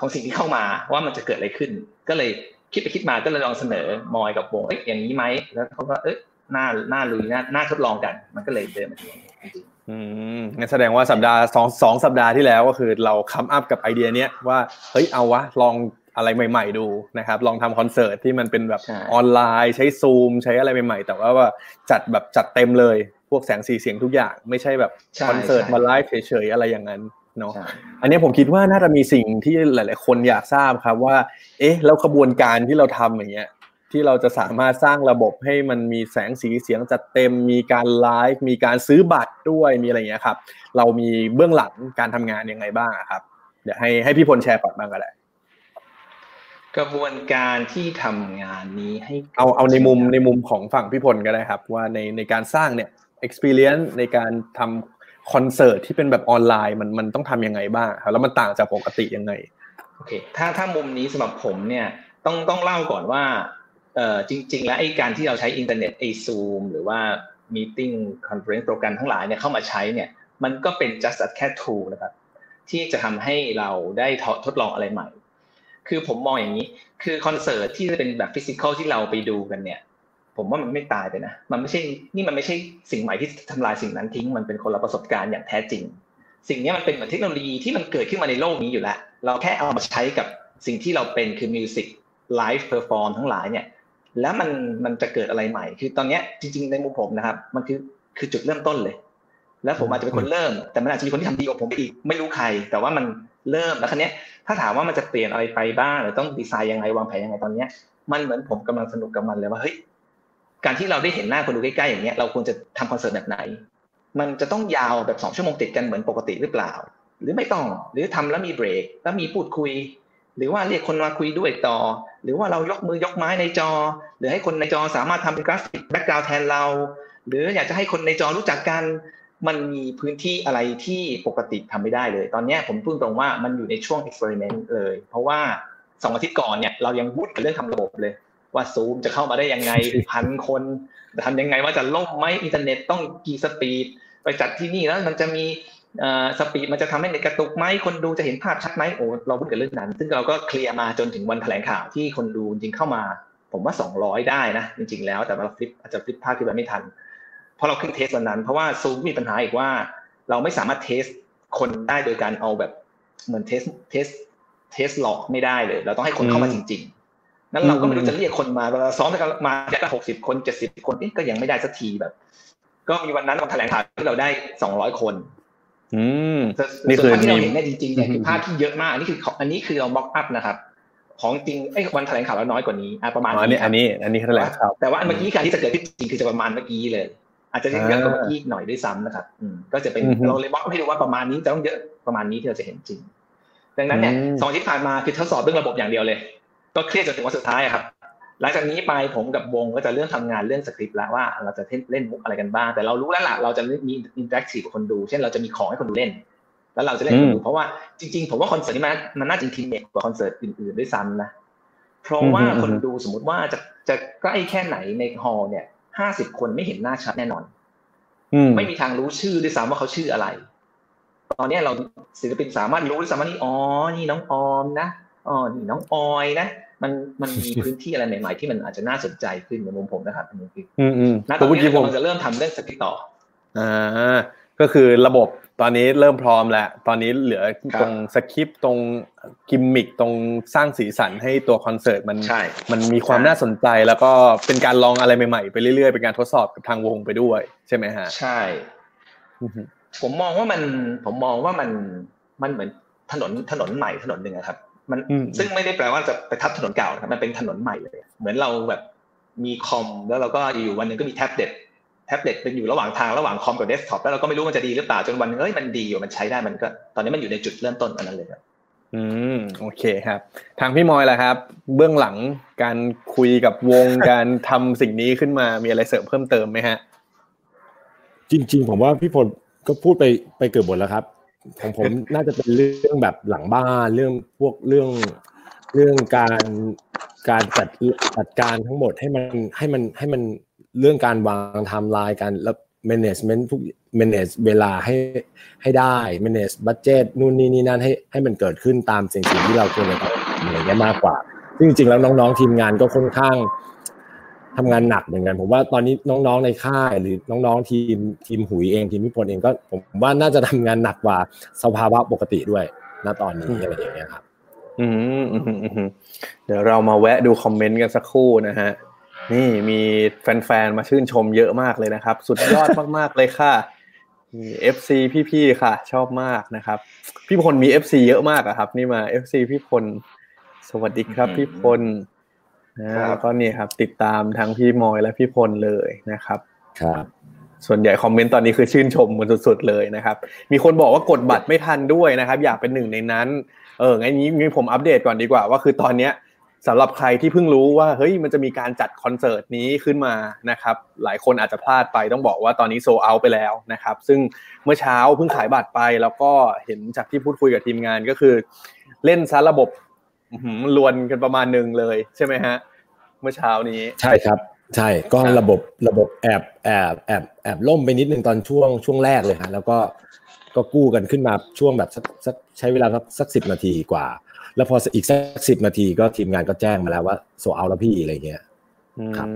ของสิ่งที่เข้ามาว่ามันจะเกิดอะไรขึ้น ก็เลยคิดไปคิดมาก็เลยลองเสนอมอยกับวงเอ๊ะอย่างนี้ไหมแล้วเขาก็เอ๊ะน่าน่าลุยน่าน่าทดลองกัน มันก็เลยเดินมาถึงจริงอืมงั้นแสดงว่าสัปดาห์สองสองสัปดาห์ที่แล้วก็คือเรา come up กับไอเดียเนี้ยว่าเฮ้ยเอาวะลองอะไรใหม่ ๆ ดูนะครับ ลองทำคอนเสิร์ตที่มันเป็นแบบใช่ออนไลน์ใช้ซูมใช้อะไรใหม่ๆ แต่ว่าว่าจัดแบบจัดเต็มเลย พวกแสงสีเสียงทุกอย่าง ไม่ใช่แบบใช่คอนเสิร์ตใช่มาไลฟ์เฉยๆอะไรอย่างนั้น เนาะใช่อันนี้ผมคิดว่าน่าจะมีสิ่งที่หลาย ๆ คนอยากทราบครับว่า เอ๊ะแล้วขบวนการที่เราทำอย่างเงี้ยที่เราจะสามารถสร้างระบบให้มันมีแสงสีเสียงจัดเต็ม มีการไลฟ์มีการซื้อบัตรด้วยมีอะไรอย่างเงี้ยครับ เรามีเบื้องหลังการทำงานยังไงบ้างอะครับ เดี๋ยวให้ให้พี่พลแชร์ก่อนบ้างก็ได้กระบวนการที่ทำงานนี้ให้กิดเอาเอาในมุมขึ้ในมุมของฝั่งพี่พลก็ได้ครับ ว่าในในการสร้างเนี่ย experience ในการทำ คอนเสิร์ตที่เป็นแบบออนไลน์มันมันต้องทำยังไงบ้างครับแล้วมันต่างจากปกติยังไงโอเคถ้าถ้ามุมนี้สำหรับผมเนี่ยต้องต้องเล่าก่อนว่าเออจริง ๆ แล้วไอ้การที่เราใช้อินเทอร์เน็ตไอซูมหรือว่า meeting conference โปรแกรมทั้งหลายเนี่ยเข้ามาใช้เนี่ยมันก็เป็น just a แค่ tool นะครับที่จะทำให้เราได้ททดลองอะไรใหม่ คือผมมองอย่างนี้ คือคอนเสิร์ตที่จะเป็นแบบ physical ที่เราไปดูกันเนี่ย ผมว่ามันไม่ตายไปนะ มันไม่ใช่ นี่มันไม่ใช่สิ่งใหม่ที่ทำลายสิ่งนั้นทิ้ง มันเป็นคนละประสบการณ์อย่างแท้จริง สิ่งนี้มันเป็นเหมือนเทคโนโลยีที่มันเกิดขึ้นมาในโลกนี้อยู่แล้ว เราแค่เอามาใช้กับสิ่งที่เราเป็นคือ music live perform ทั้งหลายเนี่ย แล้วมันมันจะเกิดอะไรใหม่ คือตอนนี้จริง ๆ ในมุมผมนะครับ มันคือคือจุดเริ่มต้นเลย แล้วผมอาจจะเป็นคนเริ่ม แต่มันอาจจะมีคนที่ทำดีกว่าผมไปอีก ไม่รู้ใคร แต่ว่ามันเริ่ม แล้วคราวนี้ถ้าถามว่ามันจะเปลี่ยนอะไรไปบ้าง หรือต้องดีไซน์ยังไง วางแผนยังไงตอนเนี้ยมันเหมือนผมกำลังสนุกกับมันเลยว่า เฮ้ย การที่เราได้เห็นหน้าคนดูใกล้ๆอย่างเงี้ยเราควรจะทำคอนเสิร์ตแบบไหน มันจะต้องยาวแบบสองชั่วโมงติดกันเหมือนปกติหรือเปล่า หรือไม่ต้องหรือทำแล้วมีเบรกแล้วมีพูดคุย หรือว่าเรียกคนมาคุยด้วยต่อ หรือว่าเรายกมือยกไม้ในจอ หรือให้คนในจอสามารถทำเป็นกราฟิก background แทนเรา หรืออยากจะให้คนในจอรู้จักกันมันมีพื้นที่อะไรที่ปกติทำไม่ได้เลย ตอนนี้ผมพูดตรงว่ามันอยู่ในช่วง experiment เลย เพราะว่าสองอาทิตย์ก่อนเนี่ยเรายังพูดกันเรื่องทำระบบเลย ว่าซูมจะเข้ามาได้ยังไงพันคนจะทำยังไงว่าจะล่มไหมอินเทอร์เน็ตต้องกี่ speed ไปจัดที่นี่แล้วมันจะมี speed มันจะทำให้เน็ตกระตุกไหมคนดูจะเห็นภาพชัดไหมโอ้เราพูดกันเรื่องนั้น ซึ่งเราก็เคลียร์มาจนถึงวันแถลงข่าวที่คนดูจริงเข้ามา ผมว่า 200 ได้นะ จริง ๆ แล้วแต่เรา flip อาจจะ flip ภาพที่แบบไม่ทัน เพราะเราขึ้น test วันนั้น เพราะว่าซูมมีปัญหาอีกว่า เราไม่สามารถ test คนได้โดยการเอาแบบเหมือน test test test หลอกไม่ได้เลย เราต้องให้คนเข้ามาจริง ๆ นั้นเราก็ไม่รู้จะเรียกคนมาเราซ้อมกันมาจะหกสิบคนเจ็ดสิบคนก็ยังไม่ได้สักทีแบบ ก็มีวันนั้นวันแถลงข่าวที่เราได้สองร้อยคน อืมนี่คือที่เราเห็นเนี่ยจริงๆเนี่ยคือภาพที่เยอะมากอันนี้คืออันนี้คือเรา mock up นะครับของจริงไอ้วันแถลงข่าวแล้วน้อยกว่านี้อะประมาณอันนี้ อันนี้ อันนี้แถลงข่าวแต่ว่าอันเมื่อกี้การที่จะเกิดขึ้นจริงคือจะประมาณเมื่อกี้เลย อาจจะเยอะกว่าเมื่อกี้หน่อยด้วยซ้ำนะครับอืมก็จะเป็นเราเลย mock ให้ดูว่าประมาณนี้จะต้องเยอะประมาณนี้ที่เราจะเห็นจริง ดังนั้นเนี่ยสองที่ผ่านมาคือทดสอบเรื่องระบบอย่างเดียวเลย ก็เครียดจนถึงวันสุดท้ายครับหลังจากนี้ไปผมกับวงก็จะเริ่มทำงานเรื่องสคริปต์แล้วว่าเราจะเล่นมุกอะไรกันบ้างแต่เรารู้แล้วล่ะเราจะมี interactive กับคนดู เช่นเราจะมีของให้คนดูเล่น แล้วเราจะเล่นคนดูเพราะว่าจริงๆ ผมว่าคอนเสิร์ตนี้มันมันน่าจะ intimate กว่าคอนเสิร์ตอื่นๆด้วยซ้ำนะเพราะว่าคนดูสมมติว่าจะจะใกล้แค่ไหนในฮอลล์เนี่ยห้าสิบคนไม่เห็นหน้าชัดแน่นอนไม่มีทางรู้ชื่อด้วยซ้ำว่าเขาชื่ออะไร ตอนนี้เราศิลปินสามารถรู้ด้วยซ้ำว่านี่อ๋อนี่น้องออมนะอ๋อนี่น้องออยนะ มันมันมีพื้นที่อะไรใหม่ๆที่มันอาจจะน่าสนใจขึ้นในมุมผมนะครับอันนี้คืออืมอืมณตอนนี้เราจะเริ่มทำเรื่องสกิปต่ออ่าก็คือระบบตอนนี้เริ่มพร้อมแล้ว ตอนนี้เหลือตรงสคริปต์ตรงกิมมิคตรงสร้างสีสันให้ตัวคอนเสิร์ตมันมันมีความน่าสนใจแล้วก็เป็นการลองอะไรใหม่ๆไปเรื่อยๆ เป็นการทดสอบกับทางวงไปด้วย ใช่ไหมฮะ ใช่ ผมมองว่ามันผมมองว่ามันมันเหมือนถนนถนนใหม่ถนนหนึ่งครับ มันซึ่งไม่ได้แปลว่าจะไปทับถนนเก่าครับมันเป็นถนนใหม่เลย เหมือนเราแบบมีคอมแล้วเราก็อยู่วันหนึ่งก็มีแท็บเล็ตแท็บเล็ตเป็นอยู่ระหว่างทางระหว่างคอมกับเดสก์ท็อปแล้วเราก็ไม่รู้มันจะดีหรือเปล่าจนวันนึงเอ้ยมันดีอยู่มันใช้ได้มันก็ ตอนนี้มันอยู่ในจุดเริ่มต้นอันนั้นเลยครับอืมโอเคครับ ทางพี่มอยล่ะครับ เบื้องหลังการคุยกับวงการทำสิ่งนี้ขึ้นมามีอะไรเสริมเพิ่มเติมไหมฮะ จริง ๆ ผมว่าพี่พลก็พูดไปไปเกือบหมดแล้วครับ ของผมน่าจะเป็นเรื่องแบบหลังบ้านเรื่องพวกเรื่องเรื่องการการจัดจัดการทั้งหมดให้มันให้มันให้มันเรื่องการวางไทม์ไลน์การแล้ว management ทุก manage เวลาให้ให้ได้ manage budget นู่นนี่นี่นั่นให้ให้มันเกิดขึ้นตามสิ่งสิ่งที่เราควรจะทำอย่างนี้มากกว่า จริงๆ แล้วน้องๆทีมงานก็ค่อนข้าง ทำงานหนักเหมือนกัน ผมว่าตอนนี้น้องๆในค่ายหรือน้องๆทีมทีมหุยเองทีมพิพลเองก็ผมว่าน่าจะทำงานหนักกว่าสภาวะปกติด้วยณตอนนี้อะไรอย่างเงี้ยครับอืมเดี๋ยวเรามาแวะดูคอมเมนต์กันสักครู่นะฮะนี่มีแฟนๆมาชื่นชมเยอะมากเลยนะครับ สุดยอดมากๆเลยค่ะมีเอฟซีพี่ๆค่ะ ชอบมากนะครับ พี่พลมี FC เยอะมากอะครับ นี่มา FC พี่พลสวัสดีครับพี่พลนะ แล้วก็นี่ครับ ติดตามทั้งพี่มอยและพี่พลเลยนะครับ ครับ ส่วนใหญ่คอมเมนต์ตอนนี้คือชื่นชมมันสุดๆเลยนะครับ มีคนบอกว่ากดบัตรไม่ทันด้วยนะครับ อยากเป็นหนึ่งในนั้น เอองั้นนี้มีผมอัปเดตก่อนดีกว่าว่าคือตอนเนี้ยสำหรับใครที่เพิ่งรู้ว่าเฮ้ยมันจะมีการจัดคอนเสิร์ตนี้ขึ้นมานะครับ หลายคนอาจจะพลาดไปต้องบอกว่าตอนนี้โซเอาไปแล้วนะครับ ซึ่งเมื่อเช้าเพิ่งขายบัตรไปแล้วก็เห็นจากที่พูดคุยกับทีมงานก็คือ เล่นซะระบบ ลวนกันประมาณหนึ่งเลย ใช่ไหมฮะ เมื่อเช้านี้ ใช่ครับ ใช่ก็ระบบระบบแอบแอบแอบแอบล่มไปนิดนึงตอนช่วงช่วงแรกเลยครับแล้วก็ก็กู้กันขึ้นมาช่วงแบบสักใช้เวลาสักสิบนาทีกว่า แล้วพออีกสักสิบนาทีก็ทีมงานก็แจ้งมาแล้วว่าโซเอาแล้วพี่อะไรเงี้ยครับ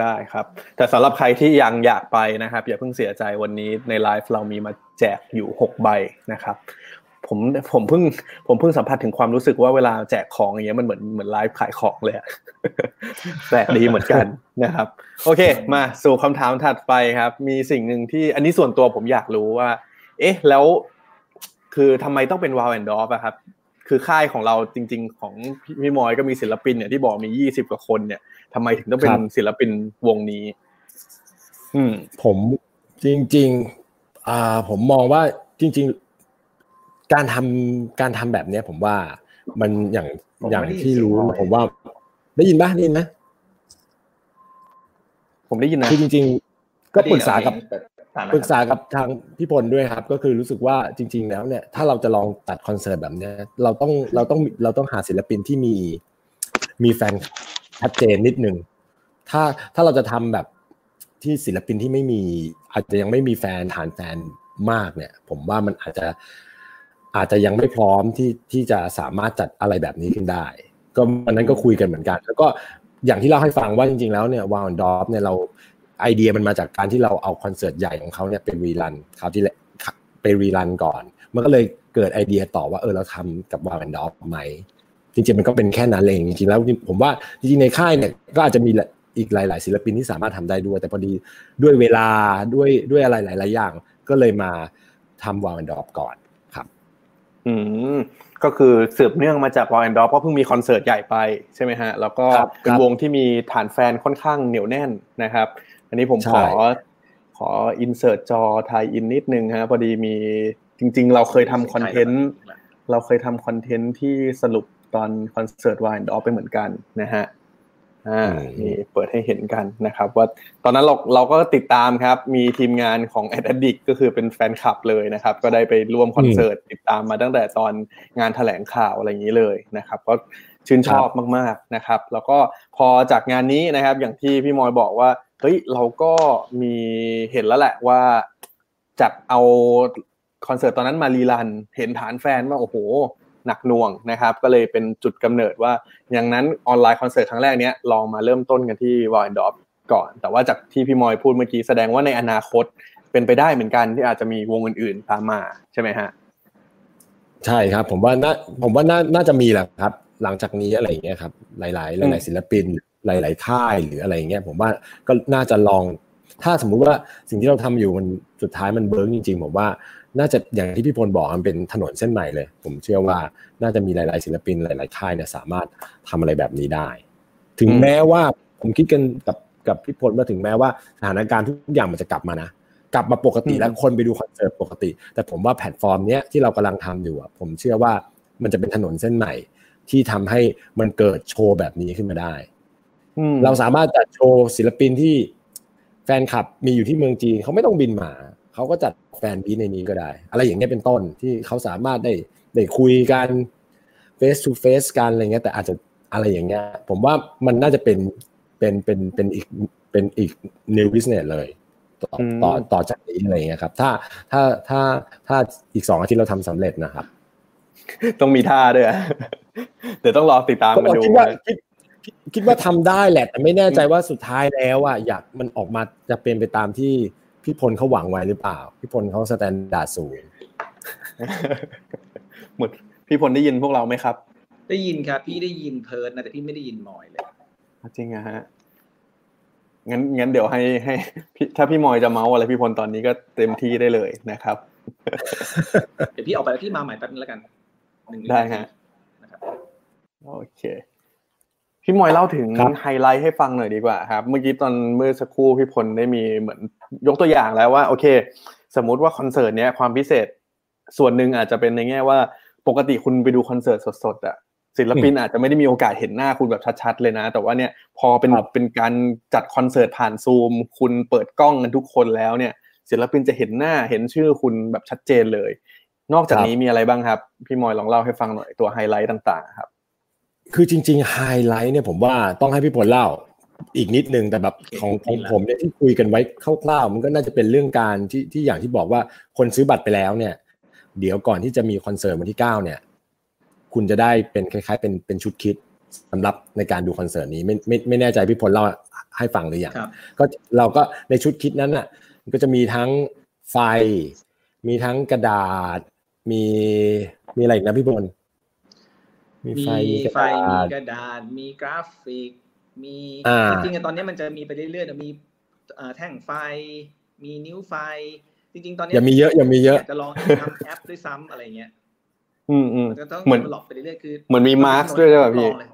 ได้ครับ แต่สำหรับใครที่ยังอยากไปนะครับ อย่าเพิ่งเสียใจวันนี้ในไลฟ์เรามีมาแจกอยู่หกใบนะครับ ผมผมเพิ่งผมเพิ่งสัมผัสถึงความรู้สึกว่าเวลาแจกของอย่างเงี้ยมันเหมือนเหมือนไลฟ์ขายของเลยอะแปลกดีเหมือนกันนะครับ โอเค มาสู่คำถามถัดไปครับ มีสิ่งหนึ่งที่อันนี้ส่วนตัวผมอยากรู้ว่า เอ๊ะ แล้ว คือทำไมต้องเป็นวาวแอนดอฟอะครับ คือค่ายของเราจริง ๆ ของพี่มอยก็มีศิลปินเนี่ยที่บอกมียี่สิบกว่าคนเนี่ยทำไมถึงต้องเป็นศิลปินวงนี้ อืม ผมจริง ๆ อ่า ผมมองว่าจริง ๆ การทำการทำแบบเนี้ย ผมว่ามันอย่างอย่างที่รู้ผมว่า ได้ยินปะได้ยินไหมผมได้ยินนะคือจริง ๆ ก็ปรึกษากับตามนะปรึกษากับทางพี่พลด้วยครับ ก็คือรู้สึกว่าจริง ๆ แล้วเนี่ย ถ้าเราจะลองตัดคอนเสิร์ตแบบเนี้ยเราต้องเราต้องเราต้องหาศิลปินที่มีมีแฟนชัดเจนนิดนึงถ้าถ้าเราจะทำแบบที่ศิลปินที่ไม่มี อาจจะยังไม่มีแฟนฐานแฟนมากเนี่ย ผมว่ามันอาจจะ อาจจะยังไม่พร้อมที่ที่จะสามารถจัดอะไรแบบนี้ขึ้นได้ ก็วันนั้นก็คุยกันเหมือนกัน แล้วก็อย่างที่เล่าให้ฟังว่าจริงๆแล้วเนี่ยวาวดอฟเนี่ยเราไอเดียมันมาจากการที่เราเอาคอนเสิร์ตใหญ่ของเขาเนี่ยเป็นรีรันคราวที่แล้วไป rerun ก่อน มันก็เลยเกิดไอเดียต่อว่าเออเราทำกับ Whal & Dolph ไหมจริงๆมันก็เป็นแค่นั้นเองจริงๆแล้วผมว่าจริงๆในค่ายเนี่ยก็อาจจะมีอีกหลาย ๆ ศิลปินที่สามารถทำได้ด้วย แต่พอดีด้วยเวลาด้วยด้วยอะไรหลาย ๆ อย่าง ก็เลยมาทำ Whal & Dolph ก่อน อืมก็คือสืบเนื่องมาจาก Whal & Dolph ก็เพิ่งมีคอนเสิร์ตใหญ่ไปใช่ไหมฮะ แล้วก็ครับเป็นวงที่มีฐานแฟนค่อนข้างเหนียวแน่นนะครับ อันนี้ผมใช่ขอขอ insert จอ tie-in นิดนึงฮะพอดีมีจริง ๆ เราเคยทำคอนเทนต์เราเคยทำคอนเทนต์ที่สรุปตอนคอนเสิร์ต Whal & Dolph ไปเหมือนกันนะฮะ อ่านี่เปิดให้เห็นกันนะครับ ว่าตอนนั้นเราเราก็ติดตามครับ มีทีมงานของ a d d i c t ก็คือเป็นแฟนคลับเลยนะครับ ก็ได้ไปร่วมคอนเสิร์ตติดตามมาตั้งแต่ตอนงานแถลงข่าวอะไรอย่างนี้เลยนะครับ ก็ชื่นชอบมากๆนะครับ แล้วก็พอจากงานนี้นะครับ อย่างที่พี่มอยบอกว่าเฮ้ยเราก็มีเห็นแล้วแหละว่าจัดเอาคอนเสิร์ตตอนนั้นมา rerun เห็นฐานแฟนว่าโอ้โห หนักหน่วงนะครับ ก็เลยเป็นจุดกำเนิดว่าอย่างนั้นออนไลน์คอนเสิร์ตครั้งแรกเนี้ยลองมาเริ่มต้นกันที่ Whal & Dolph ก่อน แต่ว่าจากที่พี่มอยพูดเมื่อกี้แสดงว่าในอนาคตเป็นไปได้เหมือนกันที่อาจจะมีวงอื่นๆตามมาใช่ไหมฮะใช่ครับ ผมว่าน่าผมว่าน่าน่าจะมีแหละครับ หลังจากนี้อะไรอย่างเงี้ยครับ หลาย ๆ หลายๆศิลปินหลาย ๆ ค่ายหรืออะไรอย่างเงี้ยผมว่าก็น่าจะลอง ถ้าสมมุติว่าสิ่งที่เราทำอยู่มันสุดท้ายมันเบิร์กจริง ๆ ผมว่า น่าจะอย่างที่พี่พลบอกมันเป็นถนนเส้นใหม่เลย ผมเชื่อว่าน่าจะมีหลาย ๆ ศิลปินหลาย ๆ ค่ายเนี่ยสามารถทำอะไรแบบนี้ได้ ถึงอืมแม้ว่าผมคิดกันกับกับพี่พลว่าถึงแม้ว่าสถานการณ์ทุกอย่างมันจะกลับมานะกลับมาปกติแล้วคนไปดูคอนเสิร์ตปกติ แต่ผมว่าแพลตฟอร์มเนี้ยที่เรากำลังทำอยู่อะผมเชื่อว่ามันจะเป็นถนนเส้นใหม่ที่ทำให้มันเกิดโชว์แบบนี้ขึ้นมาได้อืมเราสามารถจัดโชว์ศิลปินที่แฟนคลับมีอยู่ที่เมืองจีนเขาไม่ต้องบินมา เขาก็จัดแฟนบีในนี้ก็ได้ อะไรอย่างเงี้ยเป็นต้นที่เขาสามารถได้ได้คุยกัน face to face กันอะไรเงี้ยแต่อาจจะอะไรอย่างเงี้ย ผมว่ามันน่าจะเป็นเป็นเป็นเป็นอีกเป็นอีก new business เลย ต่ออืมต่อต่อจากนี้อะไรเงี้ยครับ ถ้าถ้าถ้าถ้าอีกสองอาทิตย์เราทำสำเร็จนะครับ ต้องมีท่าด้วยอะเดี๋ยวต้องรอติดตามกันดูคิดว่าคิดคิดคิดว่าทำได้แหละ แต่ไม่แน่ใจว่าสุดท้ายแล้วอะอยากมันออกมาจะเป็นไปตามที่ พี่พลเขาหวังไว้หรือเปล่า พี่พลเขา standard สูงหมดพี่พลได้ยินพวกเราไหมครับ ได้ยินครับ พี่ได้ยินเพิร์ดนะแต่พี่ไม่ได้ยินมอยเลยจริงอะฮะงั้นงั้นเดี๋ยวให้ให้พี่ถ้าพี่มอยจะเมาส์อะไรพี่พลตอนนี้ก็เต็มที่ได้เลยนะครับ เดี๋ยวพี่ออกไปแล้วพี่มาใหม่แป๊บนึงแล้วกันหนึ่งวิได้นาทีฮะนะครับโอเค พี่มอยเล่าถึงครับไฮไลท์ให้ฟังหน่อยดีกว่าครับ เมื่อกี้ตอนเมื่อสักครู่พี่พลได้มีเหมือนยกตัวอย่างแล้วว่า โอเค สมมุติว่าคอนเสิร์ตเนี้ยความพิเศษ ส่วนหนึ่งอาจจะเป็นในแง่ว่าปกติคุณไปดูคอนเสิร์ตสดๆอะศิลปินอาจจะไม่ได้มีโอกาสเห็นหน้าคุณแบบชัดๆเลยนะ แต่ว่าเนี่ยพอเป็นครับเป็นการจัดคอนเสิร์ตผ่านซูม คุณเปิดกล้องกันทุกคนแล้วเนี่ย ศิลปินจะเห็นหน้าเห็นชื่อคุณแบบชัดเจนเลย นอกจากนี้มีอะไรบ้างครับ พี่มอยลองเล่าให้ฟังหน่อยตัวไฮไลท์ต่างๆ ครับ คือจริงๆไฮไลท์เนี่ยผมว่าต้องให้พี่พลเล่าอีกนิดนึงแต่แบบของของผมเนี่ยที่คุยกันไว้คร่าวๆมันก็น่าจะเป็นเรื่องการที่ที่อย่างที่บอกว่าคนซื้อบัตรไปแล้วเนี่ย เดี๋ยวก่อนที่จะมีคอนเสิร์ตวันที่เก้าเนี่ย คุณจะได้เป็นคล้าย ๆ เป็นเป็นชุดคิดสำหรับในการดูคอนเสิร์ตนี้ไม่ไม่ไม่แน่ใจพี่พลเล่าให้ฟังหรือยังครับก็เราก็ในชุดคิดนั้นน่ะมันก็จะมีทั้งไฟ มีทั้งกระดาษ มีมีอะไรอีกนะพี่บอล มีมีไฟมีกระไฟดามีษกระดาษ มีกราฟิก มีอ่าจริงๆตอนนี้มันจะมีไปเรื่อยๆนะมีเอ่อแท่งไฟ มีนิ้วไฟ จริง ๆ ตอนนี้อย่ามีเยอะอย่ามีเยอะากจะลองทำแอปด้วยซ้ำอะไรเงี้ย อืมอืมมันจะต้องเหมือนหลอกไปเรื่อยๆคือเหมือนมี mask ด้วยใช่ป่ะพี่ลองเลย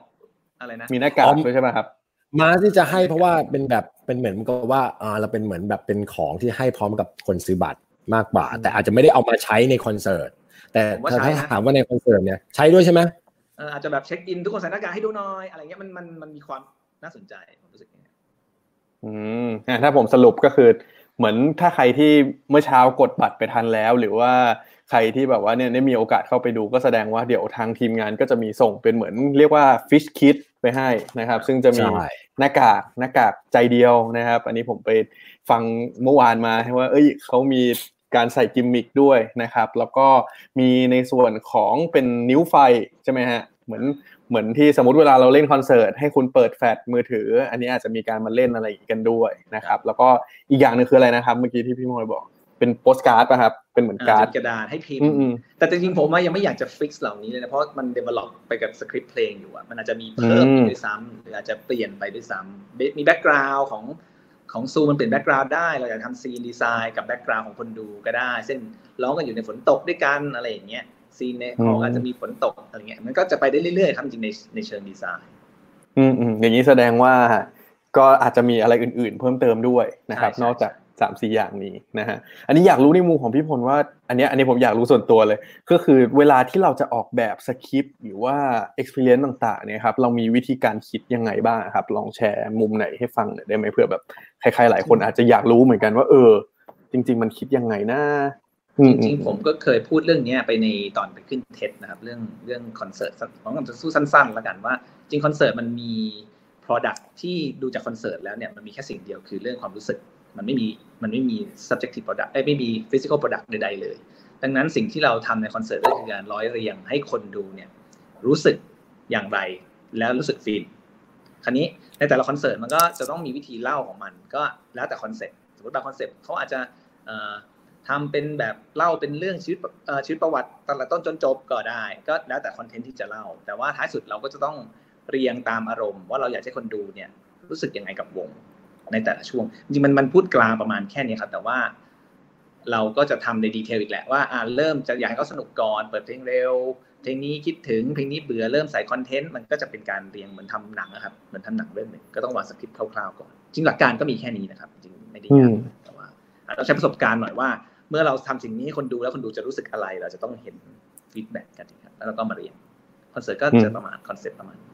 อะไรนะมีหน้ากากด้วยใช่ไหมครับมาที่จะให้เพราะว่าเป็นแบบเป็นเหมือนกับว่าอ่าเราเป็นเหมือนแบบเป็นของที่ให้พร้อมกับคนซื้อบัตรมากกว่า แต่อาจจะไม่ได้เอามาใช้ในคอนเสิร์ตแต่ถ้าถ้าถามว่าในคอนเสิร์ตเนี่ยใช้ด้วยใช่ไหมเอ่ออาจจะแบบเช็คอินทุกคนใส่หน้ากากให้ดูหน่อยอะไรเงี้ยมันมันมันมีความน่าสนใจผมรู้สึกอย่างเงี้ยอืมอะถ้าผมสรุปก็คือ เหมือนถ้าใครที่เมื่อเช้ากดบัตรไปทันแล้ว หรือว่าใครที่แบบว่าเนี่ยได้มีโอกาสเข้าไปดูก็แสดงว่าเดี๋ยวทางทีมงานก็จะมีส่งเป็นเหมือนเรียกว่าฟิชคิดไปให้นะครับ ซึ่งจะมีใช่หน้ากากหน้ากากใจเดียวนะครับ อันนี้ผมไปฟังเมื่อวานมาว่า เอ้ยเขามี การใส่กิมมิคด้วยนะครับ แล้วก็มีในส่วนของเป็นนิ้วไฟใช่ไหมฮะเหมือนเหมือนที่สมมติเวลาเราเล่นคอนเสิร์ตให้คุณเปิดแฟลชมือถือ อันนี้อาจจะมีการมาเล่นอะไรอย่างนี้กันด้วยนะครับ แล้วก็อีกอย่างหนึงคืออะไรนะครับ เมื่อกี้ที่พี่มอยบอกเป็นโปสการ์ดป่ะครับ เป็นเหมือนอ่าการ์ดเป็นกระดาษให้พิมอืพ์มอืมแต่จริงๆผมว่ายังไม่อยากจะ fix เหล่านี้เลยนะ เพราะมัน develop ไปกับสคริปต์เพลงอยู่อะมันอาจจะมีเพิ่มอืมอีกด้วยซ้ำหรืออาจจะเปลี่ยนไปด้วยซ้ำมี background ของ ของซูมันเปลี่ยน background ได้เราอยากทำ scene design กับ background ของคนดูก็ได้ เช่นร้องกันอยู่ในฝนตกด้วยกันอะไรอย่างเงี้ย scene ในหออาจจะมีฝนตกอะไรเงี้ยมันก็จะไปได้เรื่อยๆครับจริงๆในในเชิงดีไซน์อืมอืมอย่างนี้แสดงว่าก็อาจจะมีอะไรอื่น ๆ เพิ่มเติมด้วยนะครับใช่ใช่นอกจาก สามสี่อย่างนี้นะฮะอันนี้อยากรู้ในมุมของพี่พลว่า อันนี้อันนี้ผมอยากรู้ส่วนตัวเลย ก็คือเวลาที่เราจะออกแบบสคริปต์หรือว่า experience ต่างๆเนี่ยครับเรามีวิธีการคิดยังไงบ้างครับ ลองแชร์มุมไหนให้ฟังหน่อยได้ไหมเผื่อแบบใครๆหลายคนอาจจะอยากรู้เหมือนกันว่า เออ จริง ๆ มันคิดยังไงนะจริงๆผมก็เคยพูดเรื่องนี้ไปในตอนไปขึ้นเท็นะครับ เรื่องเรื่องคอนเสิร์ตผมก็จะสู้สั้นๆ แล้วกันว่า จริงคอนเสิร์ตมันมี Product ที่ดูจากคอนเสิร์ตแล้วเนี่ยมันมีแค่สิ่งเดียวคือเรื่องความรู้สึก มันไม่มีมันไม่มี subjective product ไม่มี physical product ใดๆเลย ดังนั้นสิ่งที่เราทำในคอนเสิร์ตก็คือการร้อยเรียงให้คนดูเนี่ยรู้สึกอย่างไรแล้วรู้สึกฟินคราวนี้ในแต่ละคอนเสิร์ตมันก็จะต้องมีวิธีเล่าของมัน ก็แล้วแต่คอนเซ็ปต์สมมติบางคอนเซ็ปต์เขาอาจจะเอ่อทำเป็นแบบเล่าเป็นเรื่องชีวิตชีวิตประวัติตั้งแต่ต้นจนจบก็ได้ ก็แล้วแต่คอนเทนต์ที่จะเล่า แต่ว่าท้ายสุดเราก็จะต้องเรียงตามอารมณ์ ว่าเราอยากให้คนดูเนี่ยรู้สึกยังไงกับวง ในแต่ละช่วง จริงๆมันมันพูดกลางประมาณแค่นี้ครับ แต่ว่าเราก็จะทำใน detail อีกแหละว่าอ่าเริ่มจะอยากให้เขาสนุกก่อน เปิดเพลงเร็ว เพลงนี้คิดถึงเพลงนี้เบื่อเริ่มใส่คอนเทนต์มันก็จะเป็นการเรียงเหมือนทำหนังนะครับเหมือนทำหนังเรื่องหนึ่งก็ต้องวางสคริปต์คร่าวๆก่อนจริงหลักการก็มีแค่นี้นะครับ จริงไม่ได้ยากแต่ว่าอาจจะใช้ประสบการณ์หน่อยว่า เมื่อเราทำสิ่งนี้ให้คนดูแล้วคนดูจะรู้สึกอะไร เราจะต้องเห็น feedback กันครับแล้วเราก็มาเรียงคอนเสิร์ตก็จะประมาณคอนเซ็ปต์ประมาณนี้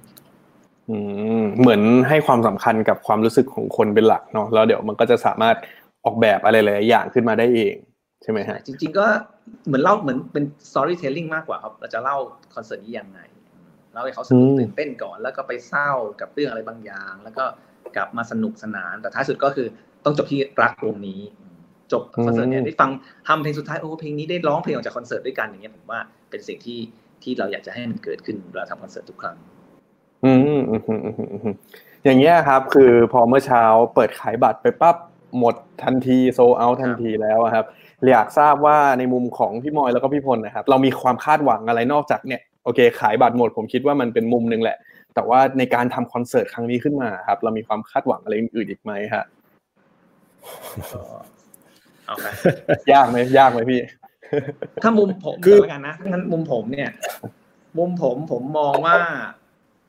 อืม เหมือนให้ความสำคัญกับความรู้สึกของคนเป็นหลักเนาะแล้วเดี๋ยวมันก็จะสามารถออกแบบอะไรหลายอย่างขึ้นมาได้เองใช่ไหมฮะจริง ๆ ก็เหมือนเล่าเหมือนเป็น storytelling มากกว่าครับเราจะเล่าคอนเสิร์ตนี้ยังไงเล่าให้เขาสนุกตื่นเต้นก่อน แล้วก็ไปเศร้ากับเรื่องอะไรบางอย่าง แล้วก็กลับมาสนุกสนาน แต่ท้ายสุดก็คือต้องจบที่รักวงนี้ จบคอนเสิร์ตเนี่ยได้ฟังทำเพลงสุดท้ายโอ้เพลงนี้ได้ร้องเพลงออกจากคอนเสิร์ตด้วยกันอย่างเงี้ยผมว่าเป็นสิ่งที่ที่เราอยากจะให้มันเกิดขึ้นเวลาทำคอนเสิร์ตทุกครั้ง อืมอืมอืมอืมอืมอืมอย่างเงี้ยครับ คือพอเมื่อเช้าเปิดขายบัตรไปปั๊บหมดทันทีโซเอาทันทีแล้วอะครับอยากทราบว่าในมุมของพี่มอยแล้วก็พี่พลนะครับ เรามีความคาดหวังอะไรนอกจากเนี่ยโอเค ขายบัตรหมดผมคิดว่ามันเป็นมุมหนึ่งแหละ แต่ว่าในการทำคอนเสิร์ตครั้งนี้ขึ้นมาครับ เรามีความคาดหวังอะไรอื่นๆอีกไหมฮะก็เอาไปยากไหมยากไหมพี่ ถ้ามุมผมคือก่อนแล้วกันนะถ้างั้นมุมผมเนี่ย มุมผมผมมองว่า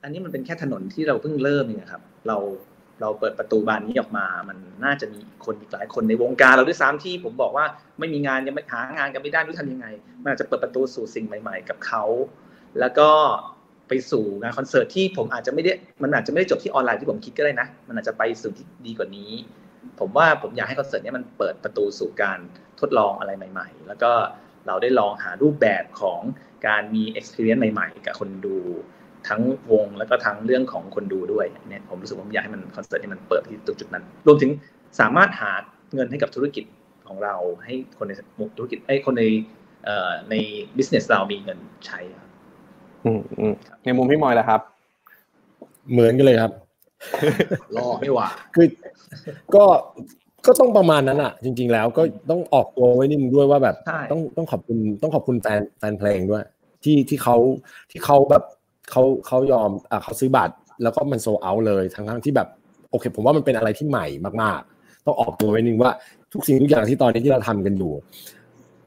อันนี้มันเป็นแค่ถนนที่เราเพิ่งเริ่มเองครับ เราเราเปิดประตูบานนี้ออกมา มันน่าจะมีคนอีกหลายคนในวงการเราด้วยซ้ำที่ผมบอกว่าไม่มีงานยังไม่หางานกันไม่ได้ไม่รู้ทำยังไง มันอาจจะเปิดประตูสู่สิ่งใหม่ ๆ กับเขา แล้วก็ไปสู่งานคอนเสิร์ตที่ผมอาจจะไม่ได้ มันอาจจะไม่ได้จบที่ออนไลน์ที่ผมคิดก็ได้นะ มันอาจจะไปสู่ที่ดีกว่านี้ ผมว่าผมอยากให้คอนเสิร์ตเนี้มันเปิดประตูสู่การทดลองอะไรใหม่ ๆ แล้วก็เราได้ลองหารูปแบบของการมี experience ใหม่ ๆ กับคนดู ทั้งวงแล้วก็ทั้งเรื่องของคนดูด้วยเนี่ยผมรู้สึกว่าผมอยากให้มันคอนเสิร์ตนี้มันเปิดที่ตรงจุดนั้น รวมถึงสามารถหาเงินให้กับธุรกิจของเราให้คนในธุรกิจไอ้ยคนในเอ่อใน business เรามีเงินใช้ครับอืมอืมในมุมพี่มอยล่ะครับ เหมือนกันเลยครับรอไม่ว่าคือก็ก็ต้องประมาณนั้นอะ จริง ๆ แล้วก็ต้องออกตัวไว้นิดนึงด้วยว่าแบบใช่ต้องต้องขอบคุณต้องขอบคุณแฟนแฟนเพลงด้วย ที่ที่เขาที่เขาแบบ เขาเขายอมอะเขาซื้อบัตร แล้วก็มันโซเอาเลยทั้งทั้งที่แบบโอเค ผมว่ามันเป็นอะไรที่ใหม่มากๆ ต้องออกตัวไว้นิดนึงว่าทุกสิ่งทุกอย่างที่ตอนนี้ที่เราทำกันอยู่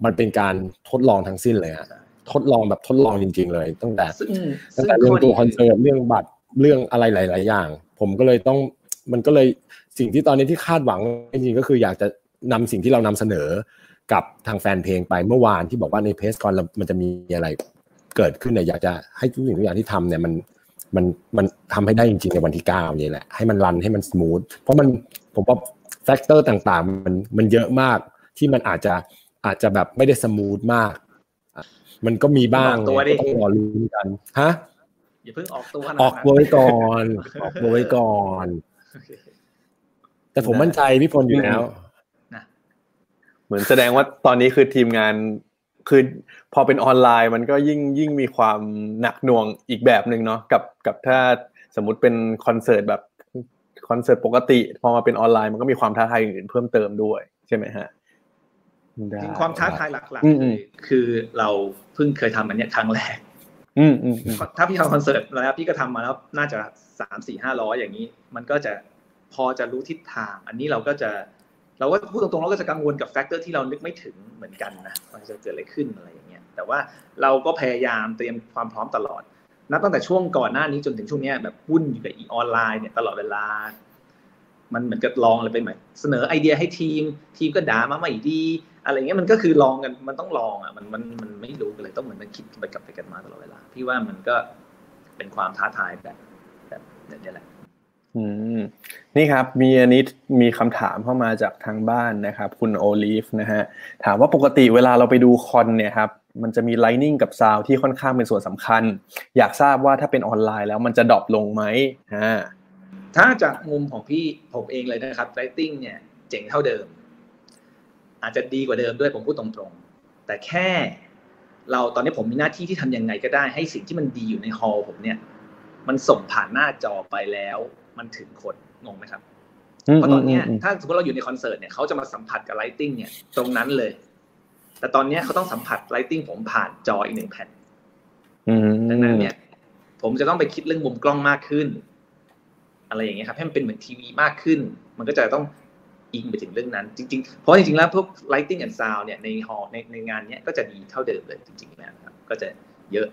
มันเป็นการทดลองทั้งสิ้นเลยอะทดลองแบบทดลองจริง ๆ เลย ตั้งแต่ซึ่งตั้ซึ่งงแต่เรื่องข้ตัวดีคอนเสิร์ตเรื่องบัตรเรื่องอะไรหลาย ๆ อย่าง ผมก็เลยต้องมันก็เลยสิ่งที่ตอนนี้ที่คาดหวังจริงๆก็คืออยากจะนำสิ่งที่เรานำเสนอกับทางแฟนเพลงไปเมื่อวานที่บอกว่าในเพจคอนเรามันจะมีอะไร เกิดขึ้นเนี่ยอยากจะให้ทุกสิ่งทุกอย่างที่ทำเนี่ยมันมันมันทำให้ได้จริงๆในวันที่เก้านี่แหละให้มัน run ให้มัน smooth เพราะมันผมว่า factor ต่างๆ มันมันเยอะมากที่มันอาจจะอาจจะแบบไม่ได้ smooth มากอะมันก็มีบ้างออกตัวดิก็ต้องรอลุ้นกันฮะอย่าเพิ่งออกตัวขนาดออกตัวไว้ก่อนออกตัวไว้ก่อนโอเคแต่ผมมั่นใจพี่พลอยู่แล้วเหมือนแสดงว่าตอนนี้คือทีมงาน คือพอเป็นออนไลน์มันก็ยิ่งยิ่งมีความหนักหน่วงอีกแบบหนึ่งเนาะกับกับถ้าสมมติเป็นคอนเสิร์ตแบบคอนเสิร์ตปกติ พอมาเป็นออนไลน์มันก็มีความท้าทายอื่นๆเพิ่มเติมด้วยใช่ไหมฮะได้จริงความท้าทายหลักอืมๆอืเลมยคือเราเพิ่งเคยทำอันเนี้ยครั้งแรกอืมอืมอืมถ้าพี่ทำคอนเสิร์ตแล้วพี่ก็ทำมาแล้วน่าจะสามสี่ห้าร้อยอย่างนี้ มันก็จะพอจะรู้ทิศทาง อันนี้เราก็จะ เราก็พูดตรงๆเราก็จะกังวลกับ factor ที่เรานึกไม่ถึงเหมือนกันนะมันจะเกิดอะไรขึ้นอะไรอย่างเงี้ยแต่ว่าเราก็พยายามเตรียมความพร้อมตลอดนับตั้งแต่ช่วงก่อนหน้านี้จนถึงช่วงเนี้ยแบบวุ่นอยู่กับอีออนไลน์เนี่ยตลอดเวลา มันเหมือนกับลองอะไรไปใหม่เสนอไอเดียให้ทีม ทีมก็ด่ามาไม่ดี อะไรเงี้ยมันก็คือลองกันมันต้องลองอะมันมันมันไม่รู้กันเลยต้องเหมือนมันคิดไปกลับไปกันมาตลอดเวลาพี่ว่ามันก็เป็นความท้าทายแบบแบบแบบนี้แหละ อืมนี่ครับมีอันนี้มีคำถามเข้ามาจากทางบ้านนะครับ คุณโอลิฟนะฮะถามว่าปกติเวลาเราไปดูคอนเนี่ยครับมันจะมี lighting กับ sound ที่ค่อนข้างเป็นส่วนสำคัญ อยากทราบว่าถ้าเป็นออนไลน์แล้วมันจะ drop ลงไหมอ่าถ้าจากมุมของพี่ผมเองเลยนะครับไ i ติ้งเนี่ยเจ๋งเท่าเดิม อาจจะดีกว่าเดิมด้วยผมพูดตรงๆ แต่แค่เราตอนนี้ผมมีหน้าที่ที่ทำยังไงก็ได้ให้สิ่งที่มันดีอยู่ใน hall ผมเนี่ย มันส่งผ่านหน้าจอไปแล้ว มันถึงคนงงไหมครับเพราะตอนเนี้ยถ้าสมมติเราอยู่ในคอนเสิร์ตเนี่ยเขาจะมาสัมผัสกับ lighting เนี่ยตรงนั้นเลย แต่ตอนเนี้ยเขาต้องสัมผัส lighting ผมผ่านจออีกหนึ่งแผ่นอืมดังนั้นเนี่ย ผมจะต้องไปคิดเรื่องมุมกล้องมากขึ้น อะไรอย่างเงี้ยครับให้มันเป็นเหมือนทีวีมากขึ้น มันก็จะต้องอิงไปถึงเรื่องนั้น จริง ๆ เพราะจริงๆแล้วพวก lighting and sound เนี่ยในฮอในในงานเนี้ยก็จะดีเท่าเดิมเลยจริงๆแล้วนะครับ ก็จะเยอะ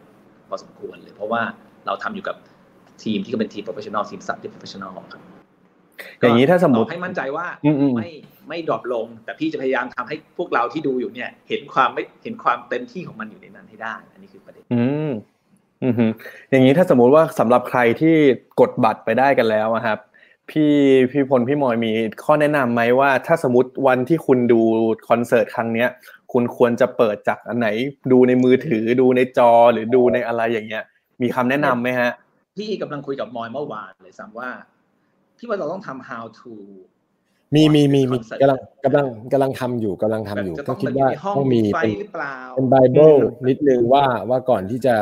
พอสมควรเลย เพราะว่าเราทำอยู่กับ ทีมที่ก็เป็นทีม professional ทีมสัตว์ที่ professional ครับอย่างนี้ถ้าสมมติให้มั่นใจว่าอืมอืมไม่ไม่ดรอปลง แต่พี่จะพยายามทำให้พวกเราที่ดูอยู่เนี่ย เห็นความไม่เห็นความเต็มที่ของมันอยู่ในนั้นให้ได้ อันนี้คือประเด็นอืมอืมฮึอย่างนี้ถ้าสมมุติว่าสำหรับใครที่กดบัตรไปได้กันแล้วอะครับ พี่พี่พลพี่มอยมีข้อแนะนำไหมว่า ถ้าสมมติวันที่คุณดูคอนเสิร์ตครั้งเนี้ย คุณควรจะเปิดจากอันไหน ดูในมือถือดูในจอหรือดูในอะไรอย่างเงี้ย มีคำแนะนำไหมฮะ พี่กำลังคุยกับมอยเมื่อวานเลยซ้ำว่า พี่ว่าเราต้องทำ how to มีมีมีมีคอนเสิร์ตกำลังกำลังกำลังทำอยู่กำลังทำอยู่แบบจะก็ต้องคิดแบบว่าในห้องต้องมีไฟเป็นหรือเปล่าเป็นไบเบิลอืมนิดนึงว่าว่าก่อนที่จะ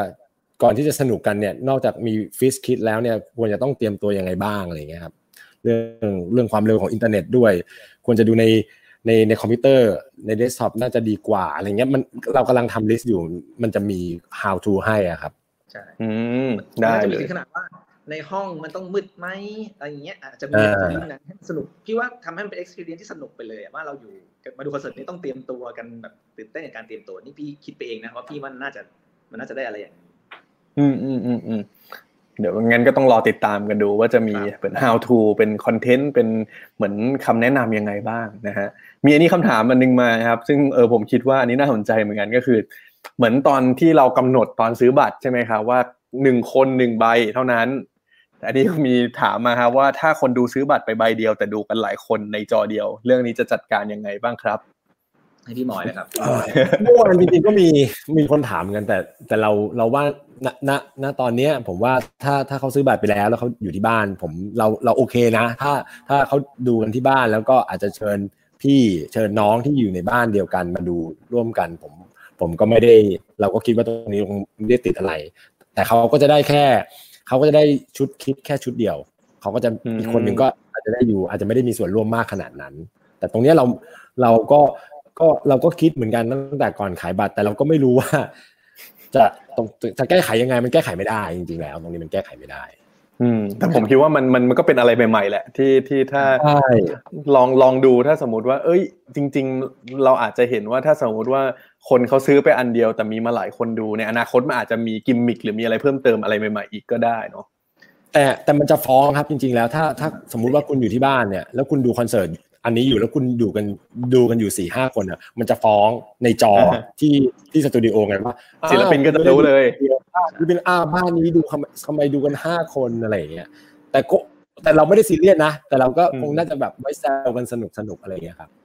ก่อนที่จะสนุกกันเนี่ย นอกจากมีฟิสคิดแล้วเนี่ยควรจะต้องเตรียมตัวยังไงบ้างอะไรอย่างเงี้ยครับ เรื่องเรื่องความเร็วของอินเทอร์เน็ตด้วย ควรจะดูในในในคอมพิวเตอร์ในเดสก์ท็อปน่าจะดีกว่าอะไรเงี้ยมันเรากำลังทำ list อยู่มันจะมี how to ให้อะครับ ใช่อืมได้มันจะเลมียถึงขนาดว่าในห้องมันต้องมืดไหมอะไรอย่างเงี้ยอาจจะมีอ่าเรื่องนั้นให้สนุกพี่ว่าทำให้มันเป็น experience ที่สนุกไปเลยอะว่าเราอยู่มาดูคอนเสิร์ตนี้ต้องเตรียมตัวกันแบบตื่นเต้นกับการเตรียมตัวนี่พี่คิดไปเองนะว่าพี่มันน่าจะมันน่าจะได้อะไรอย่างนี้อืมอืมอืมอืมเดี๋ยวงั้นก็ต้องรอติดตามกันดูว่าจะมีครับเป็น how to เป็นคอนเทนต์เป็นเหมือนคำแนะนำยังไงบ้างนะฮะมีอันนี้คำถามอันนึงมาครับ ซึ่งเออผมคิดว่าอันนี้น่าสนใจเหมือนกันก็คือ เหมือนตอนที่เรากำหนดตอนซื้อบัตรใช่ไหมครับว่าหนึ่งคนหนึ่งใบเท่านั้นแต่อันนี้มีถามมาครับว่าถ้าคนดูซื้อบัตรไปใบเดียว แต่ดูกันหลายคนในจอเดียว เรื่องนี้จะจัดการยังไงบ้างครับ ให้พี่หมอยนะครับเมื่อวานจริงๆก็มีมีคนถามกันแต่ แต่เราเราว่าณณณตอนเนี้ย ผมว่าถ้าถ้าเขาซื้อบัตรไปแล้ว แล้วเขาอยู่ที่บ้าน ผมเราเราโอเคนะ ถ้าถ้าเขาดูกันที่บ้านแล้วก็อาจจะเชิญพี่เชิญน้องที่อยู่ในบ้านเดียวกันมาดูร่วมกันผม ผมก็ไม่ได้เราก็คิดว่าตรงนี้คงไม่ได้ติดอะไร แต่เขาก็จะได้แค่เขาก็จะได้ชุดคิดแค่ชุดเดียวเขาก็จะอืมอีกคนหนึ่งก็อาจจะได้อยู่ อาจจะไม่ได้มีส่วนร่วมมากขนาดนั้น แต่ตรงเนี้ยเราเราก็ก็เราก็คิดเหมือนกันตั้งแต่ก่อนขายบัตร แต่เราก็ไม่รู้ว่า จะตรงจะแก้ไขยังไงมันแก้ไขไม่ได้จริงๆแล้ว ตรงนี้มันแก้ไขไม่ได้อืมแต่ผมคิดว่ามันมันมันก็เป็นอะไรใหม่ๆแหละที่ที่ถ้าใช่ลองลองดูถ้าสมมติว่า เอ้ย จริง ๆ เราอาจจะเห็นว่าถ้าสมมติว่า คนเขาซื้อไปอันเดียวแต่มีมาหลายคนดูในอนาคตมันอาจจะมีกิมมิคหรือมีอะไรเพิ่มเติมอะไรใหม่ๆอีกก็ได้เนาะแต่แต่มันจะฟ้องครับจริง ๆ แล้วถ้าถ้าสมมุติว่าคุณอยู่ที่บ้านเนี่ยแล้วคุณดูคอนเสิร์ตอันนี้อยู่แล้วคุณดูกันดูกันอยู่สี่ห้าคนอะมันจะฟ้องในจออ่าฮะที่ที่สตูดิโอไงว่าศิลปินก็จะรู้เลยนี่เป็นอ้าวบ้านนี้ดูทำไมทำไมดูกันห้าคนอะไรอย่างเงี้ยแต่ก็แต่เราไม่ได้ซีเรียสนะ แต่เราก็อืมคงน่าจะแบบไว้แซวกันสนุกสนุกอะไรอย่างเงี้ยครับอืมฮึ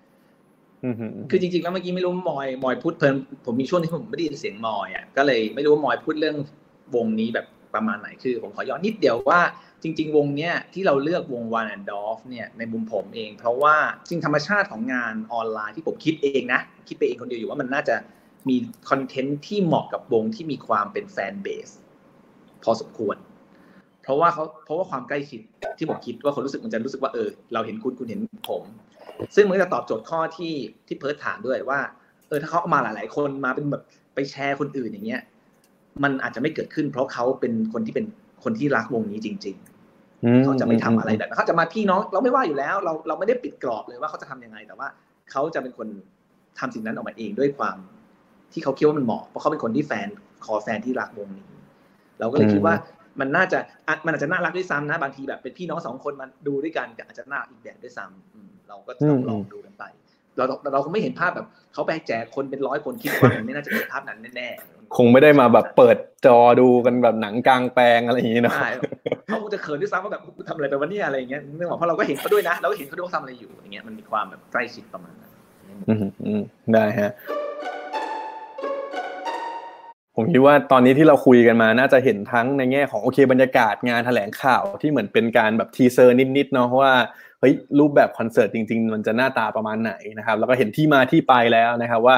คือจริงๆแล้วเมื่อกี้ไม่รู้มอยมอยพูดเพลินผมมีช่วงที่ผมไม่ได้ยินเสียงมอยอะก็เลยไม่รู้ว่ามอยพูดเรื่องวงนี้แบบประมาณไหนคือ ผมขอย้อนนิดเดียวว่าจริง ๆ วงเนี้ยที่เราเลือกวง One and Dolph เนี่ยในมุมผมเอง เพราะว่าจริงธรรมชาติของงานออนไลน์ที่ผมคิดเองนะ คิดไปเองคนเดียวอยู่ว่ามันน่าจะมีคอนเทนต์ที่เหมาะกับวงที่มีความเป็นแฟนเบสพอสมควร เพราะว่าเขาเพราะว่าความใกล้ชิดที่ผมคิดว่าคนรู้สึกมันจะรู้สึกว่าเออ เราเห็นคุณคุณเห็นผม ซึ่งมันก็จะตอบโจทย์ข้อที่ที่เพิร์ทถามด้วยว่า เออถ้าเขาเอามาหลาย ๆ คนมาเป็นแบบไปแชร์คนอื่นอย่างเงี้ย มันอาจจะไม่เกิดขึ้น เพราะเขาเป็นคนที่เป็นคนที่รักวงนี้จริงอืๆเขาจะไม่ทำอะไรแบบนั้นเขาจะมาพี่น้องเราไม่ว่าอยู่แล้ว เราเราไม่ได้ปิดกรอบเลยว่าเขาจะทำยังไง แต่ว่าเขาจะเป็นคนทำสิ่งนั้นออกมาเองด้วยความที่เขาคิดว่ามันเหมาะเพราะเขาเป็นคนที่แฟนคอแฟนที่รักวงนี้ เราก็เลยคิดว่ามันน่าจะอะมันอาจจะน่ารักด้วยซ้ำนะ บางทีแบบเป็นพี่น้องสองคนมาดูด้วยกันก็อาจจะน่ารักอีกแบบด้วยซ้ำอืม เราก็ต้องลองดูกันไป เราเราคงไม่เห็นภาพแบบเขาไปแจกคนเป็นร้อยคนคิดว่ามันไม่น่าจะเป็นภาพนั้นแน่ๆคงไม่ได้มาแบบเปิดจอดูกันแบบหนังกลางแปลงอะไรอย่างนี้เนาะใช่เขาคงจะเขินด้วยซ้ำว่าแบบกูทำอะไรไปวะเนี่ยอะไรอย่างเงี้ยนึกออกเพราะเราก็เห็นเขาด้วยนะเราก็เห็นเขาด้วยว่าทำอะไรอยู่อย่างเงี้ยมันมีความแบบใกล้ชิดประมาณนั้นอืมอืมได้ฮะผมคิดว่าตอนนี้ที่เราคุยกันมาน่าจะเห็นทั้งในแง่ของโอเคบรรยากาศงานแถลงข่าวที่เหมือนเป็นการแบบทีเซอร์นิดๆเนาะว่าเฮ้ยรูปแบบคอนเสิร์ตจริง ๆ มันจะหน้าตาประมาณไหนนะครับแล้วก็เห็นที่มาที่ไปแล้วนะครับว่า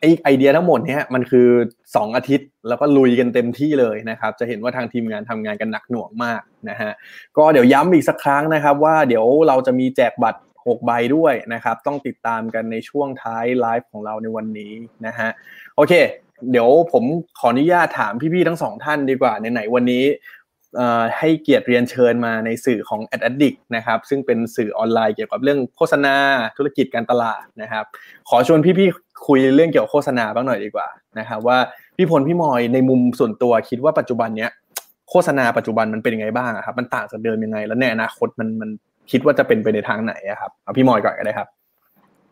ไอไอเดียทั้งหมดเนี้ยมันคือ 2 อาทิตย์แล้วก็ลุยกันเต็มที่เลยนะครับ จะเห็นว่าทางทีมงานทำงานกันหนักหน่วงมากนะฮะก็เดี๋ยวย้ำอีกสักครั้งนะครับ ว่าเดี๋ยวเราจะมีแจกบัตร6ใบด้วยนะครับ ต้องติดตามกันในช่วงท้ายไลฟ์ของเราในวันนี้นะฮะโอเค เดี๋ยวผมขออนุญาตถามพี่ๆทั้งสองท่านดีกว่าไหนๆวันนี้ ให้เกียรติเรียนเชิญมาในสื่อของ Ad Addict นะครับซึ่งเป็นสื่อออนไลน์เกี่ยวกับเรื่องโฆษณาธุรกิจการตลาดนะครับ ขอชวนพี่ๆคุยเรื่องเกี่ยวกับโฆษณาบ้างหน่อยดีกว่านะครับว่าพี่พลพี่มอยในมุมส่วนตัวคิดว่าปัจจุบันเนี้ยโฆษณาปัจจุบันมันเป็นยังไงบ้างอะครับมันต่างจากเดิมยังไง แล้วในอนาคตมันมันคิดว่าจะเป็นไปในทางไหนอะครับเอาพี่มอยก่อนก็ได้ครับ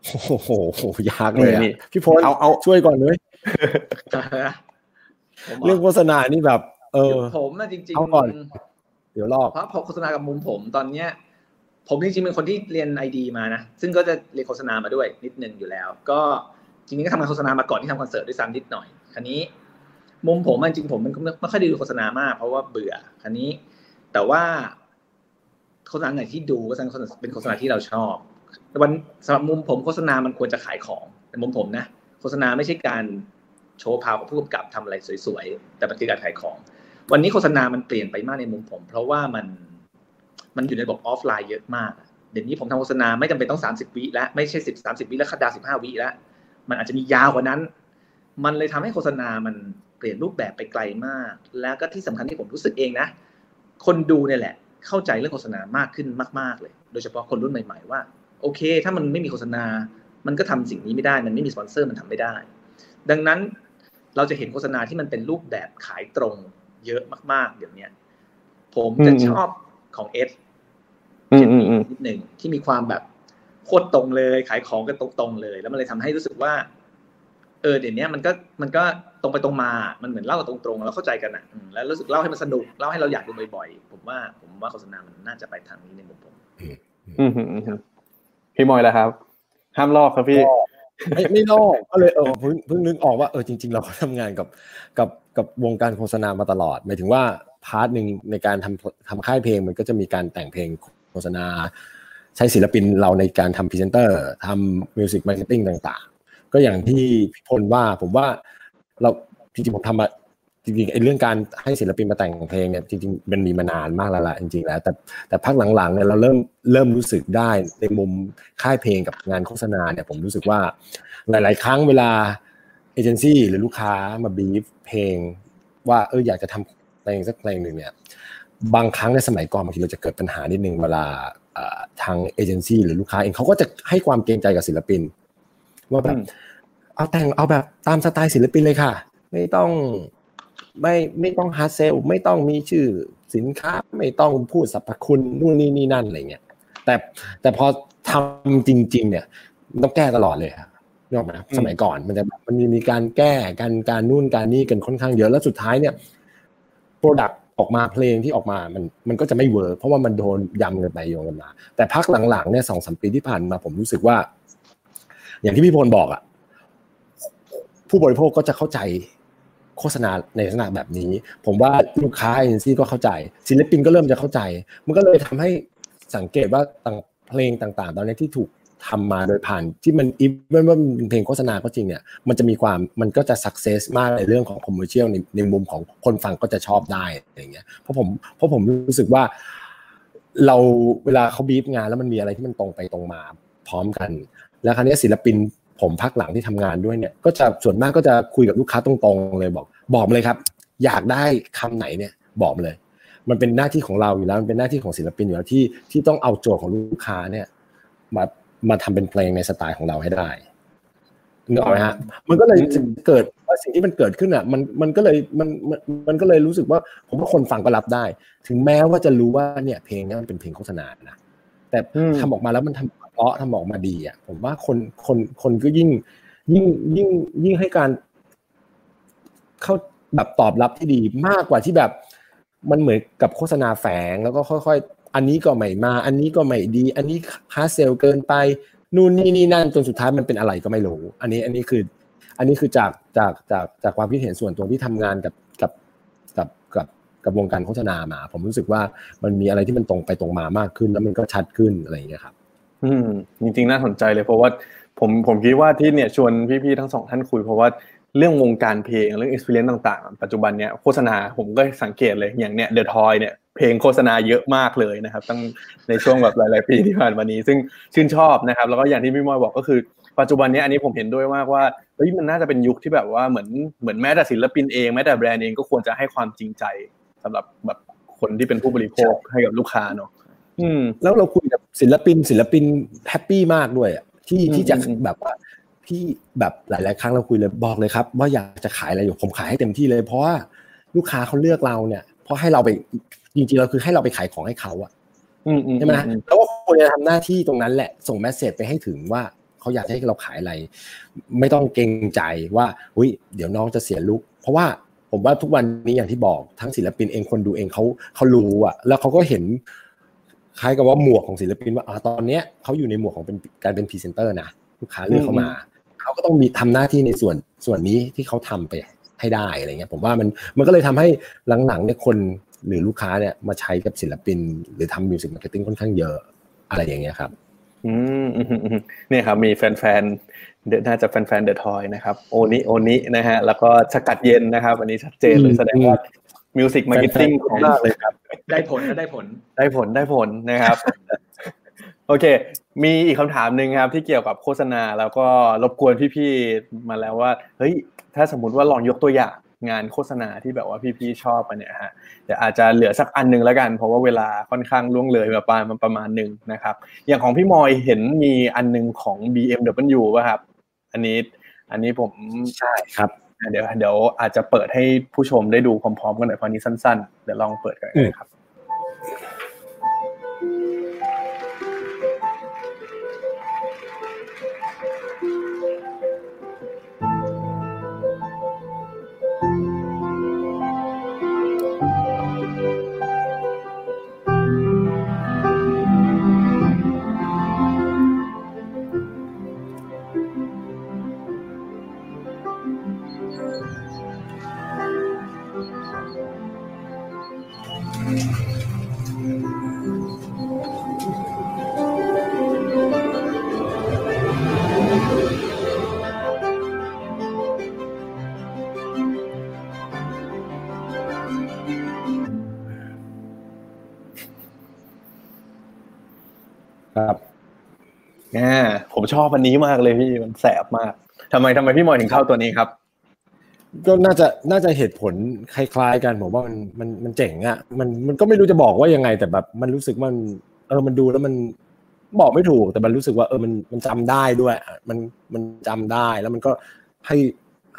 โอ้โหยากเลยนี่อะพี่พลเอาเอาช่วยก่อนเลยผมเรื่องโฆษณานี่แบบ เออผมนะจริงเอาก่อน เดี๋ยวลอกเพราะพอโฆษณากับมุมผมตอนเนี้ย ผมจริงๆเป็นคนที่เรียนไอดีมานะ ซึ่งก็จะเรียนโฆษณามาด้วยนิดนึงอยู่แล้ว ก็จริงๆก็ทำงานโฆษณามาก่อนที่ทำคอนเสิร์ตด้วยซ้ำนิดหน่อยคราวนี้ มุมผมอะจริงๆผมมันไม่ค่อยได้ดูโฆษณามากเพราะว่าเบื่อคราวนี้ แต่ว่าโฆษณาไหนที่ดูก็เป็นโฆษณาที่เราชอบวันสำหรับมุมผมโฆษณามันควรจะขายของในมุมผมนะโฆษณาไม่ใช่การโชว์พาวกับผู้กำกับทำอะไรสวยๆ แต่มันคือการขายของ วันนี้โฆษณามันเปลี่ยนไปมากในมุมผม เพราะว่ามันมันอยู่ในระบบออฟไลน์เยอะมากเดี๋ยวนี้ผมทำโฆษณาไม่จำเป็นต้องสามสิบวิแล้วไม่ใช่สิบสามสิบวิแล้วคดาสิบห้าวิแล้วมันอาจจะมียาวกว่านั้น มันเลยทำให้โฆษณามันเปลี่ยนรูปแบบไปไกลมาก แล้วก็ที่สำคัญที่ผมรู้สึกเองนะ คนดูเนี่ยแหละ เข้าใจเรื่องโฆษณามากขึ้นมาก ๆ เลย โดยเฉพาะคนรุ่นใหม่ ๆ ว่า โอเค ถ้ามันไม่มีโฆษณา มันก็ทำสิ่งนี้ไม่ได้ มันไม่มีสปอนเซอร์มันทำไม่ได้ ดังนั้นเราจะเห็นโฆษณาที่มันเป็นรูปแบบขายตรง เยอะมากๆ เดี๋ยวนี้ผมจะชอบของเอสอืมอืมอืมนิดหนึ่งที่มีความแบบโคตรตรงเลยขายของกันตรงๆเลย แล้วมันเลยทำให้รู้สึกว่า เออเดี๋ยวนี้มันก็มันก็ตรงไปตรงมา มันเหมือนเล่ากันตรงๆแล้วเข้าใจกันอะอืมแล้วรู้สึกเล่าให้มันสนุกเล่าให้เราอยากดูบ่อยๆผมว่า ผมว่าโฆษณามันน่าจะไปทางนี้ในมุมผมอืมอืมอืมพี่มอยแล้วครับ ห้ามลอกครับพี่ ไม่ไม่นอกก็เลยเออเพิ่งเพิ่งนึกออกว่าเออจริง ๆ เราก็ทำงานกับกับกับวงการโฆษณามาตลอดหมายถึงว่า part หนึ่งในการทำทำค่ายเพลงมันก็จะมีการแต่งเพลงโฆษณา ใช้ศิลปินเราในการทำพรีเซนเตอร์ทำ music marketing ต่าง ๆ ก็อย่างที่พี่พลว่าผมว่าเราจริงๆผมทำมา จริงๆไอ้เรื่องการให้ศิลปินมาแต่งเพลงเนี่ยจริงๆมันมีมานานมากแล้วล่ะจริงๆแล้ว แต่แต่พักหลังๆเนี่ยเราเริ่มเริ่มรู้สึกได้ในมุมค่ายเพลงกับงานโฆษณาเนี่ยผมรู้สึกว่าหลาย ๆ ครั้งเวลาเอเจนซี่หรือลูกค้ามาบีฟเพลง ว่าเอออยากจะทำเพลงสักเพลงหนึ่งเนี่ยบางครั้งในสมัยก่อนบางทีเราจะเกิดปัญหานิดนึงเวลาทางเอเจนซี่หรือลูกค้าเองเขาก็จะให้ความเกรงใจกับศิลปิน ว่าแบบเอาแต่งเอาแบบตามสไตล์ศิลปินเลยค่ะ ไม่ต้อง ไม่ไม่ต้อง hard sell ไม่ต้องมีชื่อสินค้าไม่ต้องพูดสรรพคุณนู่นนี่นี่นั่นอะไรเงี้ยแต่แต่พอทำจริง ๆ เนี่ยต้องแก้ตลอดเลยครับนอกไหมสมัยก่อนมันจะมันมีมีการแก้การการนู่นการนี่กันค่อนข้างเยอะแล้วสุดท้ายเนี่ย product ออกมาเพลงที่ออกมามันมันก็จะไม่ work เพราะว่ามันโดนยำกันไปโยงกันมา แต่พักหลังๆเนี่ยสองสามปีที่ผ่านมาผมรู้สึกว่า อย่างที่พี่พลบอกอะผู้บริโภคก็จะเข้าใจ โฆษณาในลักษณะแบบนี้ ผมว่าลูกค้าเอเจนซี่ก็เข้าใจ ศิลปินก็เริ่มจะเข้าใจ มันก็เลยทำให้สังเกตว่าต่างเพลงต่างๆ ตอนนี้ที่ถูกทำมาโดยผ่านที่มันอีเวนว่าเป็นเพลงโฆษณาก็จริงเนี่ยมันจะมีความมันก็จะสักเซสมากในเรื่องของคอมเมอร์เชียลในในมุมของคนฟังก็จะชอบได้อะไรเงี้ยเพราะผมเพราะผมรู้สึกว่าเราเวลาเขาบีบงานแล้วมันมีอะไรที่มันตรงไปตรงมาพร้อมกัน แล้วครั้นี้ศิลปิน ผมพักหลังที่ทำงานด้วยเนี่ยก็จะส่วนมากก็จะคุยกับลูกค้าตรงๆเลยบอก บอกมาเลยครับ อยากได้คำไหนเนี่ยบอกมาเลย มันเป็นหน้าที่ของเราอยู่แล้วมันเป็นหน้าที่ของศิลปินอยู่แล้วที่ที่ต้องเอาโจทย์ของลูกค้าเนี่ยมามาทำเป็นเพลงในสไตล์ของเราให้ได้นึกออกไหมฮะมันก็เลยเกิดว่าสิ่งที่มันเกิดขึ้นอะมันมันก็เลยมันมันมันก็เลยรู้สึกว่า ผมว่าคนฟังก็รับได้ ถึงแม้ว่าจะรู้ว่าเนี่ยเพลงนี้มันเป็นเพลงโฆษณานะแต่ทำออกมาแล้วมันทำเพราะทำออกมาดีอะผมว่าคนคนคนก็ยิ่ง ยิ่งยิ่งยิ่งให้การ เข้าแบบตอบรับที่ดีมากกว่าที่แบบมันเหมือนกับโฆษณาแฝงแล้วก็ค่อยๆ อันนี้ก็ไม่มา อันนี้ก็ไม่ดี อันนี้ฮาร์เซลเกินไป นู่นนี่นี่นั่นจนสุดท้ายมันเป็นอะไรก็ไม่รู้ อันนี้อันนี้คือ อันนี้คือจากจากจากจากความคิดเห็นส่วนตัวที่ทำงานกับกับกับกับกับวงการโฆษณามา ผมรู้สึกว่ามันมีอะไรที่มันตรงไปตรงมามากขึ้น แล้วมันก็ชัดขึ้นอะไรอย่างเงี้ยครับ อืมจริงๆน่าสนใจเลยเพราะว่าผมผมคิดว่าที่เนี่ยชวนพี่ๆทั้งสองท่านคุยเพราะว่าเรื่องวงการเพลงเรื่อง experience ต่างๆ ปัจจุบันเนี้ยโฆษณาผมก็สังเกตเลยอย่างเนี้ยเดอะทอยเนี่ยเพลงโฆษณาเยอะมากเลยนะครับตั้งในช่วงแบบหลายๆปีที่ผ่านมานี้ ซึ่งชื่นชอบนะครับ แล้วก็อย่างที่พี่มอยบอกก็คือ ปัจจุบันนี้อันนี้ผมเห็นด้วยมากว่าเฮ้ยมันน่าจะเป็นยุคที่แบบว่าเหมือนเหมือนแม้แต่ศิลปินเองแม้แต่แบรนด์เองก็ควรจะให้ความจริงใจสำหรับแบบคนที่เป็นผู้บริโภคให้กับลูกค้าเนาะ แล้วเราคุยกับศิลปินศิลปินแฮปปี้มากด้วยอะที่ที่จะแบบว่าพี่แบบหลาย ๆ ครั้งเราคุยเลยบอกเลยครับ ว่าอยากจะขายอะไรอยู่ผมขายให้เต็มที่เลย เพราะว่าลูกค้าเขาเลือกเราเนี่ย เพราะให้เราไปจริง ๆ เราคือให้เราไปขายของให้เขาอะใช่ไหมแล้วก็ควรจะทำหน้าที่ตรงนั้นแหละส่งแมสเซจไปให้ถึงว่าเขาอยากให้เราขายอะไร ไม่ต้องเกรงใจว่าอุ้ยเดี๋ยวน้องจะเสีย look เพราะว่าผมว่าทุกวันนี้อย่างที่บอกทั้งศิลปินเองคนดูเองเขาเขารู้อะแล้วเขาก็เห็น คล้ายกับว่าหมวกของศิลปินว่าอ๋อตอนเนี้ยเขาอยู่ในหมวกของเป็นการเป็นพรีเซนเตอร์นะลูกค้าเลือกเข้ามาเขาก็ต้องมีทำหน้าที่ในส่วนส่วนนี้ที่เขาทำไปให้ได้อะไรเงี้ยผมว่ามันมันก็เลยทำให้หลังๆเนี่ยคนหรือลูกค้าเนี่ยมาใช้กับศิลปิน หรือทำ music marketing ค่อนข้างเยอะอะไรอย่างเงี้ยครับอืมเนี่ยครับมีแฟนๆเดน่าจะแฟนๆ The Toys นะครับโอนิโอนินะฮะแล้วก็สกัดเย็นนะครับ อันนี้ชัดเจนเลยแสดงว่า music marketing ของเลยครับ ได้ผลได้ผล ได้ผลได้ผลนะครับ โอเค มีอีกคำถามหนึ่งครับ ที่เกี่ยวกับโฆษณาแล้วก็รบกวนพี่ๆมาแล้วว่า เฮ้ย ถ้าสมมติว่าลองยกตัวอย่างงานโฆษณาที่แบบว่าพี่ๆชอบมาเนี่ยฮะเดี๋ยวอาจจะเหลือสักอันนึงแล้วกัน เพราะว่าเวลาค่อนข้างล่วงเลยมาประมาณประมาณหนึ่งนะครับ อย่างของพี่มอยเห็นมีอันนึงของ BMW ป่ะครับ อันนี้ อันนี้ผมใช่ครับ เดี๋ยวเดี๋ยวอาจจะเปิดให้ผู้ชมได้ดูพร้อมๆกันหน่อยพราะนี้สั้นๆ เดี๋ยวลองเปิดกันครับ อ่าผมชอบอันนี้มากเลยพี่มันแสบมากทำไมทำไมพี่มอยถึงเข้าตัวนี้ครับ ก็น่าจะน่าจะเหตุผลคล้ายๆกันผมว่ามันมันมันเจ๋งอะมันมันก็ไม่รู้จะบอกว่ายังไง แต่แบบ มันรู้สึกมัน เออมันดูแล้วมันบอกไม่ถูก แต่มันรู้สึกว่าเออมันมันจำได้ด้วยมันมันจำได้แล้วมันก็ให้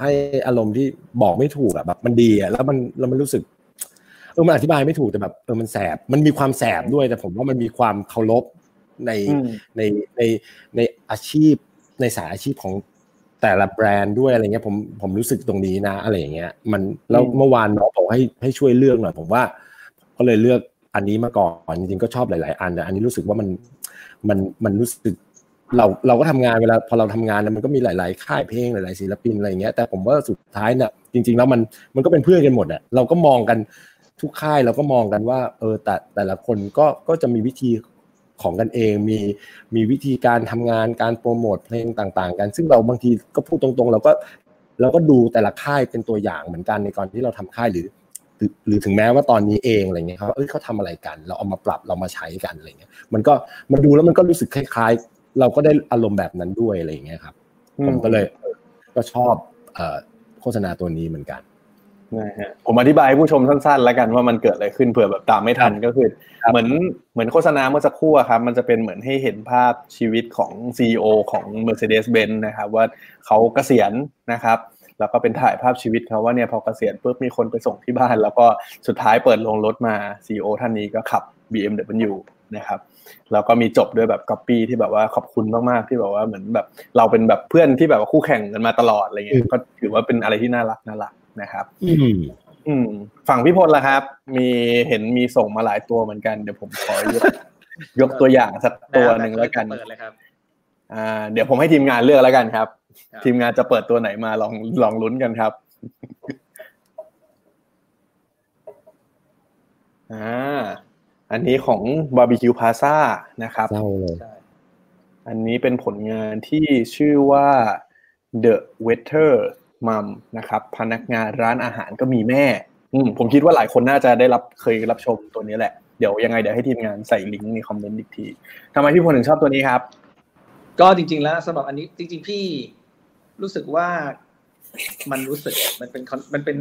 ให้อารมณ์ที่บอกไม่ถูกอะแบบ มันดีอะแล้วมันแล้วมันรู้สึกเออมันอธิบายไม่ถูกแต่แบบเออมันแสบมันมีความแสบด้วยแต่ผมว่ามันมีความเคารพ ในในในในอาชีพในสายอาชีพของแต่ละแบรนด์ด้วยอะไรเงี้ยผมผมรู้สึกตรงนี้นะอะไรอย่างเงี้ย มันแล้วเมื่อวานน้องบอกให้ให้ช่วยเลือกหน่อยผมว่าก็เลยเลือกอันนี้มาก่อนจริงๆก็ชอบหลาย ๆ อันแต่อันนี้รู้สึกว่ามันมันมันรู้สึกเราเราก็ทำงานเวลาพอเราทำงานมันก็มีหลาย ๆ ค่ายเพลงหลาย ๆ ศิลปินอะไรเงี้ยแต่ผมว่าสุดท้ายเนี่ยจริง ๆ แล้วมันมันก็เป็นเพื่อนกันหมดอะเราก็มองกันทุกค่ายเราก็มองกันว่า เออแต่แต่ละคนก็ก็จะมีวิธี ของกันเอง มีมีวิธีการทำงานการโปรโมทเพลงต่างๆ กัน ซึ่งเราบางทีก็พูดตรงๆ เราก็เราก็ดูแต่ละค่ายเป็นตัวอย่างเหมือนกันในก่อนที่เราทำค่ายหรือ หรือถึงแม้ว่าตอนนี้เองอะไรเงี้ยเขาเอ้ยเขาทำอะไรกัน เราเอามาปรับเรามาใช้กันอะไรเงี้ย มันก็มันดูแล้วมันก็รู้สึกคล้ายๆ เราก็ได้อารมณ์แบบนั้นด้วยอะไรเงี้ยครับ ผมก็เลยก็ชอบโฆษณาตัวนี้เหมือนกัน นะฮะผมอธิบายให้ผู้ชมสั้นๆ แล้วกันว่ามันเกิดอะไรขึ้นเผื่อแบบตามไม่ทันก็คือ เหมือนเหมือนโฆษณาเมื่อสักครู่ครับ มันจะเป็นเหมือนให้เห็นภาพชีวิตของ CEO ของ Mercedes-Benz นะครับ ว่าเขาเกษียณนะครับ แล้วก็เป็นถ่ายภาพชีวิตเขาว่าเนี่ยพอเกษียณปุ๊บมีคนไปส่งที่บ้าน แล้วก็สุดท้ายเปิดลงรถมา CEO ท่านนี้ก็ขับ BMW นะครับแล้วก็มีจบด้วยแบบก๊อปปี้ที่แบบว่าขอบคุณมากๆที่แบบว่าเหมือนแบบเราเป็นแบบเพื่อนที่แบบว่าคู่แข่งกันมาตลอดอะไรเงี้ยก็ถือว่าเป็นอะไรที่น่ารักน่ารัก นะครับอืมอืมฝั่งพี่พลล่ะครับ มีเห็นมีส่งมาหลายตัวเหมือนกันเดี๋ยวผมขอยกยกตัวอย่างสักตัวหนึ่งแล้วกันอ่า เดี๋ยวผมให้ทีมงานเลือกแล้วกันครับ ทีมงานจะเปิดตัวไหนมาลองลองลุ้นกันครับอ่าอันนี้ของบาร์บีคิวพาซ่านะครับเศร้าเลยอันนี้เป็นผลงานที่ชื่อว่า The Waiter มัมนะครับพนักงานร้านอาหารก็มีแม่อืมผมคิดว่าหลายคนน่าจะได้รับเคยรับชมตัวนี้แหละ เดี๋ยวยังไงเดี๋ยวให้ทีมงานใส่ลิงก์ในคอมเมนต์อีกทีทำไมพี่พลถึงชอบตัวนี้ครับ ก็จริง ๆ แล้วสำหรับอันนี้จริง ๆ พี่รู้สึกว่ามันรู้สึกมันเป็นมันเป็น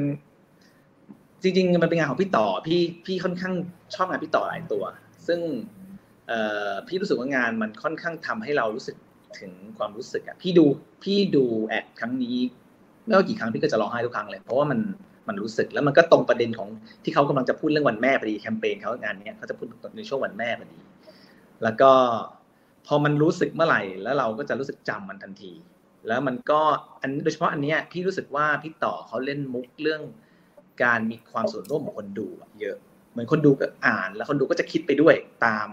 จริง ๆ มันเป็นงานของพี่ต่อพี่พี่ค่อนข้างชอบงานพี่ต่อหลายตัว ซึ่งเอพี่รู้สึกว่างานมันค่อนข้างทำให้เรารู้สึกถึงความรู้สึกอะพี่ดูพี่ดูแอดครั้งนี้ ไม่ว่ากี่ครั้งพี่ก็จะร้องไห้ทุกครั้งเลยเพราะว่ามันมันรู้สึกแล้วมันก็ตรงประเด็นของที่เขากำลังจะพูดเรื่องวันแม่พอดีแคมเปญเขางานนี้เขาจะพูดในช่วงวันแม่พอดี แล้วก็พอมันรู้สึกเมื่อไหร่ แล้วเราก็จะรู้สึกจำมันทันที แล้วมันก็อันโดยเฉพาะอันเนี้ยพี่รู้สึกว่าพี่ต่อเขาเล่นมุกเรื่อง การมีความส่วนร่วมของคนดูเยอะ เหมือนคนดูก็อ่าน แล้วคนดูก็จะคิดไปด้วยตาม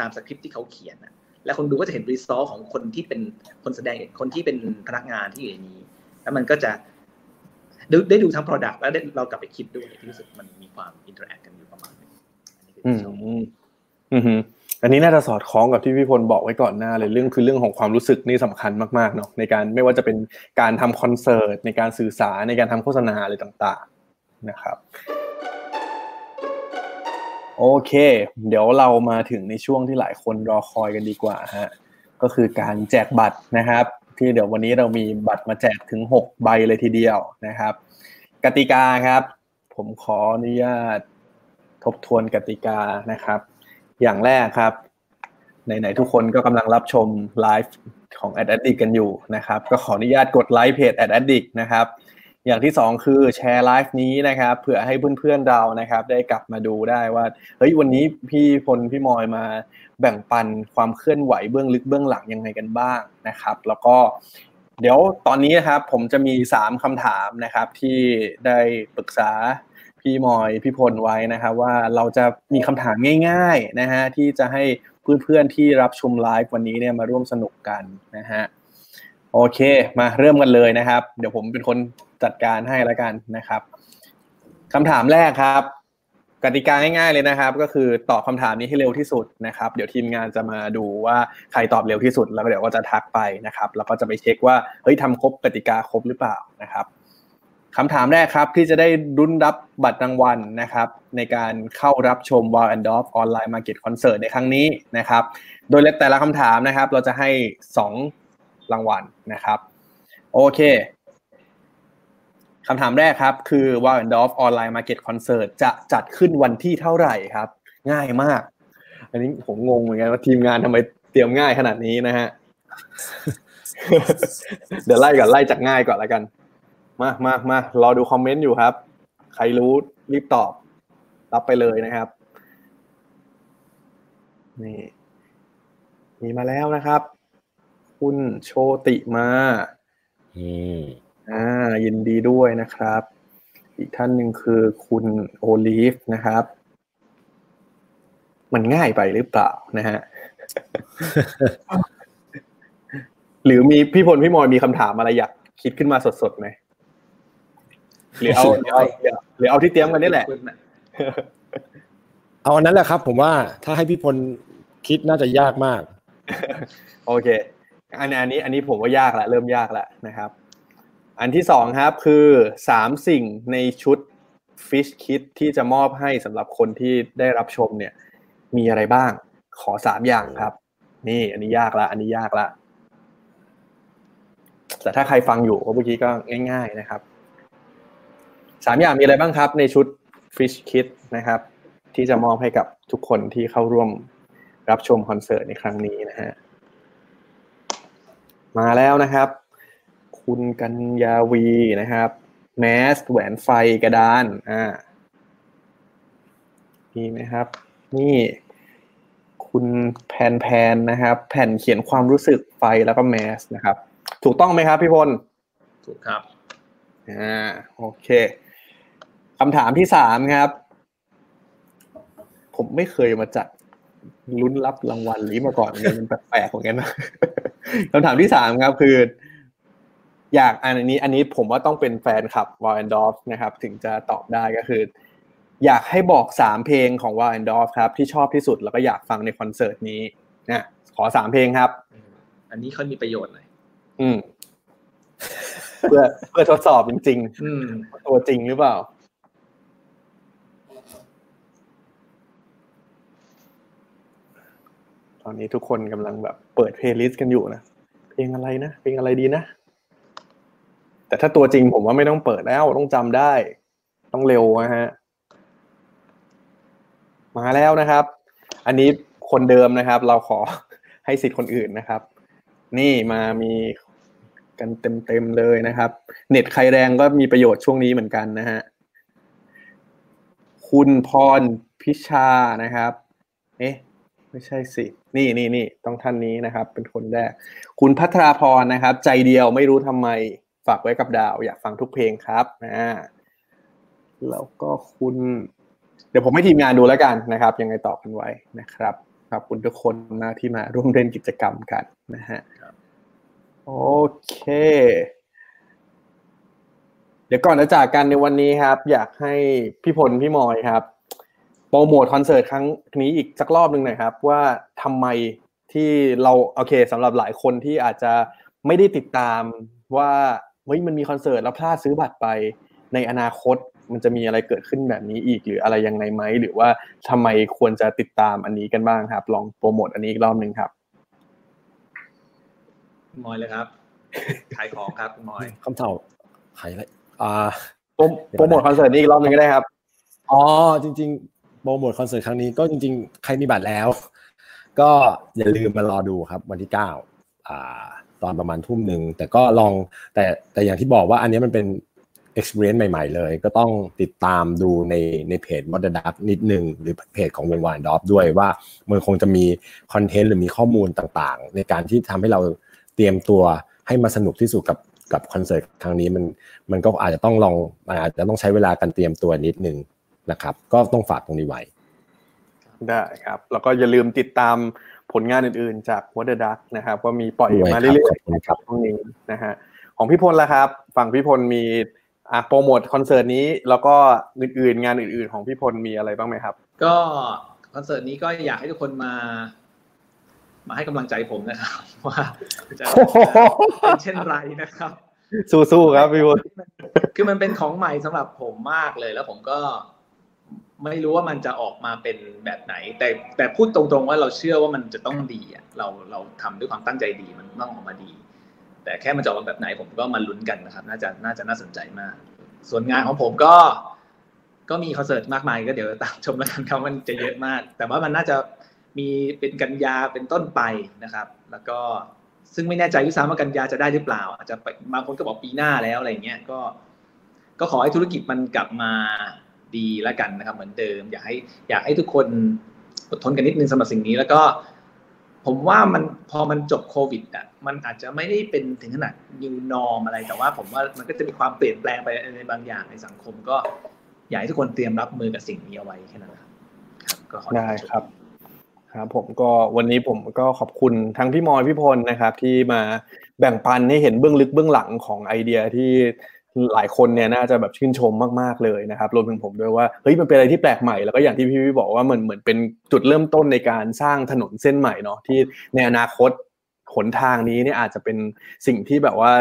ตามสคริปที่เขาเขียนและคนดูก็จะเห็น result ของคนที่เป็นคนแสดงคนที่เป็นพนักงานที่อยู่ในนี้ แล้วมันก็จะได้ดูทั้ง Product แล้วเรากลับไปคิดด้วยที่รู้สึกมันมีความ interact กันอยู่ประมาณนึงอืมอืมอันนี้น่าจะสอดคล้องกับที่พี่พลบอกไว้ก่อนหน้าเลยเรื่องคือเรื่องของความรู้สึกนี่สำคัญมากๆเนาะในการไม่ว่าจะเป็นการทำคอนเสิร์ตในการสื่อสารในการทำโฆษณาอะไรต่าง ๆ นะครับโอเค เดี๋ยวเรามาถึงในช่วงที่หลายคนรอคอยกันดีกว่าฮะก็คือการแจกบัตรนะครับ ที่เดี๋ยววันนี้เรามีบัตรมาแจกถึง 6 ใบเลยทีเดียวนะครับ กติกาครับ ผมขออนุญาตทบทวนกติกานะครับ อย่างแรกครับไหนๆทุกคนก็กำลังรับชมไลฟ์ของ Ad Addict กันอยู่นะครับ ก็ขออนุญาตกดไลค์เพจ Ad Addict นะครับ อย่างที่สองคือแชร์ไลฟ์นี้นะครับเผื่อให้เพื่อนๆเรานะครับ ได้กลับมาดูได้ว่าเฮ้ยวันนี้พี่พลพี่มอยมาแบ่งปันความเคลื่อนไหวเบื้องลึกเบื้องหลังยังไงกันบ้างนะครับ แล้วก็เดี๋ยวตอนนี้นะครับผมจะมีสามคำถามนะครับ ที่ได้ปรึกษาพี่มอยพี่พลไว้นะครับ ว่าเราจะมีคำถามง่าย ๆนะฮะที่จะให้เพื่อนๆที่รับชมไลฟ์วันนี้เนี่ยมาร่วมสนุกกันนะฮะ โอเค มาเริ่มกันเลยนะครับ เดี๋ยวผมเป็นคนจัดการให้แล้วกันนะครับคำถามแรกครับ กติกาง่ายๆเลยนะครับ ก็คือตอบคาถามนี้ให้เร็วที่สุดนะครับ เดี๋ยวทีมงานจะมาดูว่าใครตอบเร็วที่สุด แล้วเดี๋ยวก็จะทักไปนะครับ แล้วก็จะไปเช็คว่าเฮ้ยทำครบกติกาครบหรือเปล่านะครับคำถามแรกครับที่จะได้ลุ้นรับบัตรรางวัลนะครับ ในการเข้ารับชม Wild and Off ออนไลน์มาร์เก็ตคอนเสิร์ตในครั้งนี้นะครับ โดยแต่ละคำถามนะครับ เราจะให้ 2 รางวัลนะครับ โอเคคำถามแรกครับ คือ Wild Off ออนไลน์มาร์เก็ตคอนเสิร์ตจะจัดขึ้นวันที่เท่าไหร่ครับ ง่ายมาก อันนี้ผมงงเหมือนกันว่าทีมงานทำไมเตรียมง่ายขนาดนี้นะฮะ เดี๋ยวไล่ก่อนไล่จากง่ายก่อนแล้วกัน มามามารอดูคอมเมนต์อยู่ครับ ใครรู้รีบตอบ รับไปเลยนะครับ นี่ มีมาแล้วนะครับ คุณโชติมาอืมอ่า ยินดีด้วยนะครับ อีกท่านหนึ่งคือคุณโอลิฟนะครับ มันง่ายไปหรือเปล่านะฮะหรือมีพี่พลพี่มอยมีคำถามอะไรอยากคิดขึ้นมาสดๆไหมหรือเอาหรือเอาหรือเอาที่เตรียมกันนี่แหละเอาอันนั้นแหละครับ ผมว่าถ้าให้พี่พลคิดน่าจะยากมาก โอเค อันนี้อันนี้อันนี้ผมว่ายากละเริ่มยากล้วนะครับ อันที่สองครับคือสามสิ่งในชุด Fish Kit ที่จะมอบให้สำหรับคนที่ได้รับชมเนี่ย มีอะไรบ้าง ขอสามอย่างครับ นี่ อันนี้ยากละ อันนี้ยากละแต่ถ้าใครฟังอยู่ก็เมื่อกี้ก็ง่าย ๆนะครับสามอย่างมีอะไรบ้างครับ ในชุด Fish Kit นะครับ ที่จะมอบให้กับทุกคนที่เข้าร่วมรับชมคอนเสิร์ตในครั้งนี้นะฮะ มาแล้วนะครับ คุณกัญญาวีนะครับ แมสแหวนไฟกระดานอ่ามีไหมครับ นี่คุณแพนแพนนะครับ แผ่นเขียนความรู้สึกไฟแล้วก็แมสนะครับ ถูกต้องไหมครับพี่พลถูกครับอ่าโอเคคำถามที่สามครับ ผมไม่เคยมาจัดลุ้นรับรางวัลนี้มาก่อนเลยมันแปลกๆเหมือนกันนะ คำถามที่สามครับคือ อยากอันนี้ อันนี้ผมว่าต้องเป็นแฟนคลับ Whal & Dolph นะครับ ถึงจะตอบได้ก็คือ อยากให้บอกสามเพลงของ Whal & Dolph ครับ ที่ชอบที่สุดแล้วก็อยากฟังในคอนเสิร์ตนี้นะขอสามเพลงครับ อันนี้ค่อยมีประโยชน์หน่อยอืม เพื่อเพื่อทดสอบจริงอืมๆตัวจริงหรือเปล่า ตอนนี้ทุกคนกำลังแบบเปิดเพลย์ลิสต์กันอยู่นะ เพลงอะไรนะ เพลงอะไรดีนะ แต่ถ้าตัวจริงผมว่าไม่ต้องเปิดแล้ว ต้องจำได้ ต้องเร็วนะฮะ มาแล้วนะครับ อันนี้คนเดิมนะครับ เราขอให้สิทธิ์คนอื่นนะครับ นี่มามีกันเต็มๆเลยนะครับ เน็ตใครแรงก็มีประโยชน์ช่วงนี้เหมือนกันนะฮะ คุณพรพิชานะครับ เอ๊ะ ไม่ใช่สิ นี่นี่นี่ต้องท่านนี้นะครับ เป็นคนแรก คุณพัทราพรนะครับ ใจเดียวไม่รู้ทำไมฝากไว้กับดาว อยากฟังทุกเพลงครับอ่าแล้วก็คุณ เดี๋ยวผมให้ทีมงานดูแล้วกันนะครับ ยังไงตอบกันไว้นะครับขอบคุณทุกคนมากที่มาร่วมเล่นกิจกรรมกันนะฮะโอเค เดี๋ยวก่อนจะจากกันในวันนี้ครับ อยากให้พี่พลพี่มอยครับโปรโมทคอนเสิร์ตครั้งนี้อีกสักรอบหนึ่งหน่อยครับ ว่าทำไมที่เราโอเคสำหรับหลายคนที่อาจจะไม่ได้ติดตามว่าเฮ้ยมันมีคอนเสิร์ตแล้วพลาดซื้อบัตรไปในอนาคตมันจะมีอะไรเกิดขึ้นแบบนี้อีกหรืออะไรยังไงไหมหรือว่าทำไมควรจะติดตามอันนี้กันบ้างครับ ลองโปรโมทอันนี้อีกรอบหนึ่งครับคุณมอยเลยครับขายของครับคุณมอยคำเท่าใครอะไรอ่าโปรโปรโมทคอนเสิร์ตนี้อีกรอบหนึ่งก็ได้ครับอ๋อจริง ๆ โปรโมทคอนเสิร์ตครั้งนี้ก็จริงๆ ใครมีบัตรแล้ว ก็อย่าลืมมารอดูครับ วันที่เก้าตอนประมาณทุ่มหนึ่งแต่ก็ลองแต่แต่อย่างที่บอกว่าอันนี้มันเป็น experience ใหม่ ๆ เลย ก็ต้องติดตามดูในในเพจ Modern Duck นิดหนึ่งหรือเพจของวงวานดอฟด้วยว่ามันคงจะมีคอนเทนต์หรือมีข้อมูลต่างๆ ในการที่ทำให้เราเตรียมตัวให้มาสนุกที่สุดกับกับคอนเสิร์ตครั้งนี้มันมันก็อาจจะต้องลองอาจจะต้องใช้เวลาการเตรียมตัวนิดหนึ่ง นะครับ ก็ต้องฝากตรงนี้ไว้ ได้ครับ แล้วก็อย่าลืมติดตามผลงานอื่นๆ จาก w a t e r Duck นะครับ ว่ามีปล่อยออกมาด้วยเรื่ครัอยบขอบคุณครับๆตรงนี้นะฮะของพี่พลละครับ ฝั่งพี่พลมีอะโปรโมทคอนเสิร์ตนี้แล้วก็อื่นๆ งานอื่นๆ ของพี่พลมีอะไรบ้างไหมครับ ก็คอนเสิร์ตนี้ก็อยากให้ทุกคนมา มาให้กำลังใจผมนะครับว่าจะเป็นเช่นไรนะครับ สู้ๆครับพี่พลคือมันเป็นของใหม่สำหรับผมมากเลยแล้วผมก็ ไม่รู้ว่ามันจะออกมาเป็นแบบไหน แต่แต่พูดตรงๆว่าเราเชื่อว่ามันจะต้องดีอะเราเราทำด้วยความตั้งใจดีมันต้องออกมาดี แต่แค่มันจะออกมาแบบไหนผมก็มาลุ้นกันนะครับ น่าจะน่าจะน่าสนใจมาก ส่วนงานของผมก็ ก็มีคอนเสิร์ตมากมายก็เดี๋ยวตามชมแล้วกันครับมันจะเยอะมาก แต่ว่ามันน่าจะมีเป็นกันยาเป็นต้นไปนะครับ แล้วก็ซึ่งไม่แน่ใจวยซ้ำว่ากันยาจะได้หรือเปล่า อาจจะบางคนก็บอกปีหน้าแล้วอะไรเงี้ยก็ ก็ขอให้ธุรกิจมันกลับมา ดีแล้วกันนะครับ เหมือนเดิม อยากให้อยากให้ทุกคนอดทนกันนิดนึงสำหรับสิ่งนี้แล้วก็ ผมว่ามันพอมันจบโควิดอะมันอาจจะไม่ได้เป็นถึงขนาด new norm อะไรแต่ว่า ผมว่ามันก็จะมีความเปลี่ยนแปลงไปในบางอย่างในสังคม ก็อยากให้ทุกคนเตรียมรับมือกับสิ่งนี้เอาไว้แค่นั้นครับครับก็ขอได้ครับครับผมก็วันนี้ผมก็ขอบคุณทั้งพี่มอยพี่พลนะครับ ที่มาแบ่งปันให้เห็นเบื้องลึกเบื้องหลังของไอเดียที่ หลายคนเนี่ยน่าจะแบบชื่นชมมากๆเลยนะครับรวมถึงผมด้วยว่าเฮ้ยมันเป็นอะไรที่แปลกใหม่แล้วก็อย่างที่พี่พี่บอกว่ามันเหมือนเป็นจุดเริ่มต้นในการสร้างถนนเส้นใหม่เนาะที่ในอนาคตหนทางนี้เนี่ยอาจจะเป็นสิ่งที่แบบว่า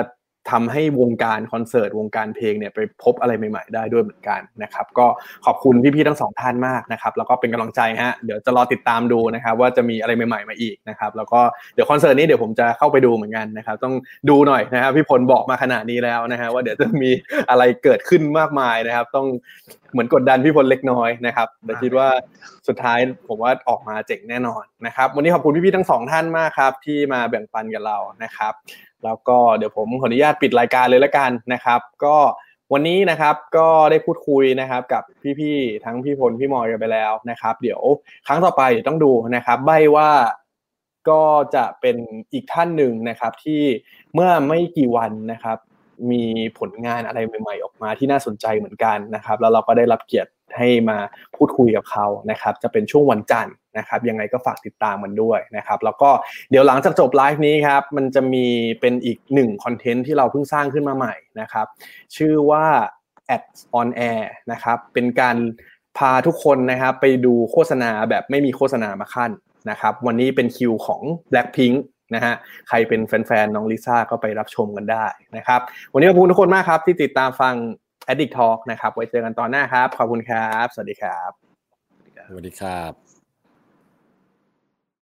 ทำให้วงการคอนเสิร์ตวงการเพลงเนี่ยไปพบอะไรใหม่ๆได้ด้วยเหมือนกันนะครับก็ขอบคุณพี่ๆทั้งสองท่านมากนะครับแล้วก็เป็นกำลังใจฮะเดี๋ยวจะรอติดตามดูนะครับว่าจะมีอะไรใหม่ๆมาอีกนะครับแล้วก็เดี๋ยวคอนเสิร์ตนี้เดี๋ยวผมจะเข้าไปดูเหมือนกันนะครับต้องดูหน่อยนะครับพี่พลบอกมาขนาดนี้แล้วนะฮะว่าเดี๋ยวจะมีอะไรเกิดขึ้นมากมายนะครับ ต้องเหมือนกดดันพี่พลเล็กน้อยนะครับแต่คิดว่าสุดท้ายผมว่าออกมาเจ๋งแน่นอนนะครับวันนี้ขอบคุณพี่ๆทั้งสองท่านมากครับที่มาแบ่งปันกับเรานะครับ แล้วก็เดี๋ยวผมขออนุญาตปิดรายการเลยละกันนะครับ ก็วันนี้นะครับก็ได้พูดคุยนะครับกับพี่ๆทั้งพี่พลพี่มอยกันไปแล้วนะครับ เดี๋ยวครั้งต่อไปต้องดูนะครับ ใบว่าก็จะเป็นอีกท่านหนึ่งนะครับ ที่เมื่อไม่กี่วันนะครับ มีผลงานอะไรใหม่ ๆ ออกมาที่น่าสนใจเหมือนกันนะครับ แล้วเราก็ได้รับเกียรติ ให้มาพูดคุยกับเขานะครับจะเป็นช่วงวันจันทร์นะครับยังไงก็ฝากติดตามมันด้วยนะครับแล้วก็เดี๋ยวหลังจากจบไลฟ์นี้ครับมันจะมีเป็นอีกหนึ่งคอนเทนต์ที่เราเพิ่งสร้างขึ้นมาใหม่นะครับชื่อว่า Ads on Air นะครับเป็นการพาทุกคนนะครับไปดูโฆษณาแบบไม่มีโฆษณามาขั้นนะครับวันนี้เป็นคิวของ Blackpink นะฮะใครเป็นแฟนๆน้องลิซ่าก็ไปรับชมกันได้นะครับ วันนี้ขอบคุณทุกคนมากครับที่ติดตามฟัง Addict Talk นะครับ ไว้เจอกันตอนหน้าครับ ขอบคุณครับ สวัสดีครับ สวัสดีครับ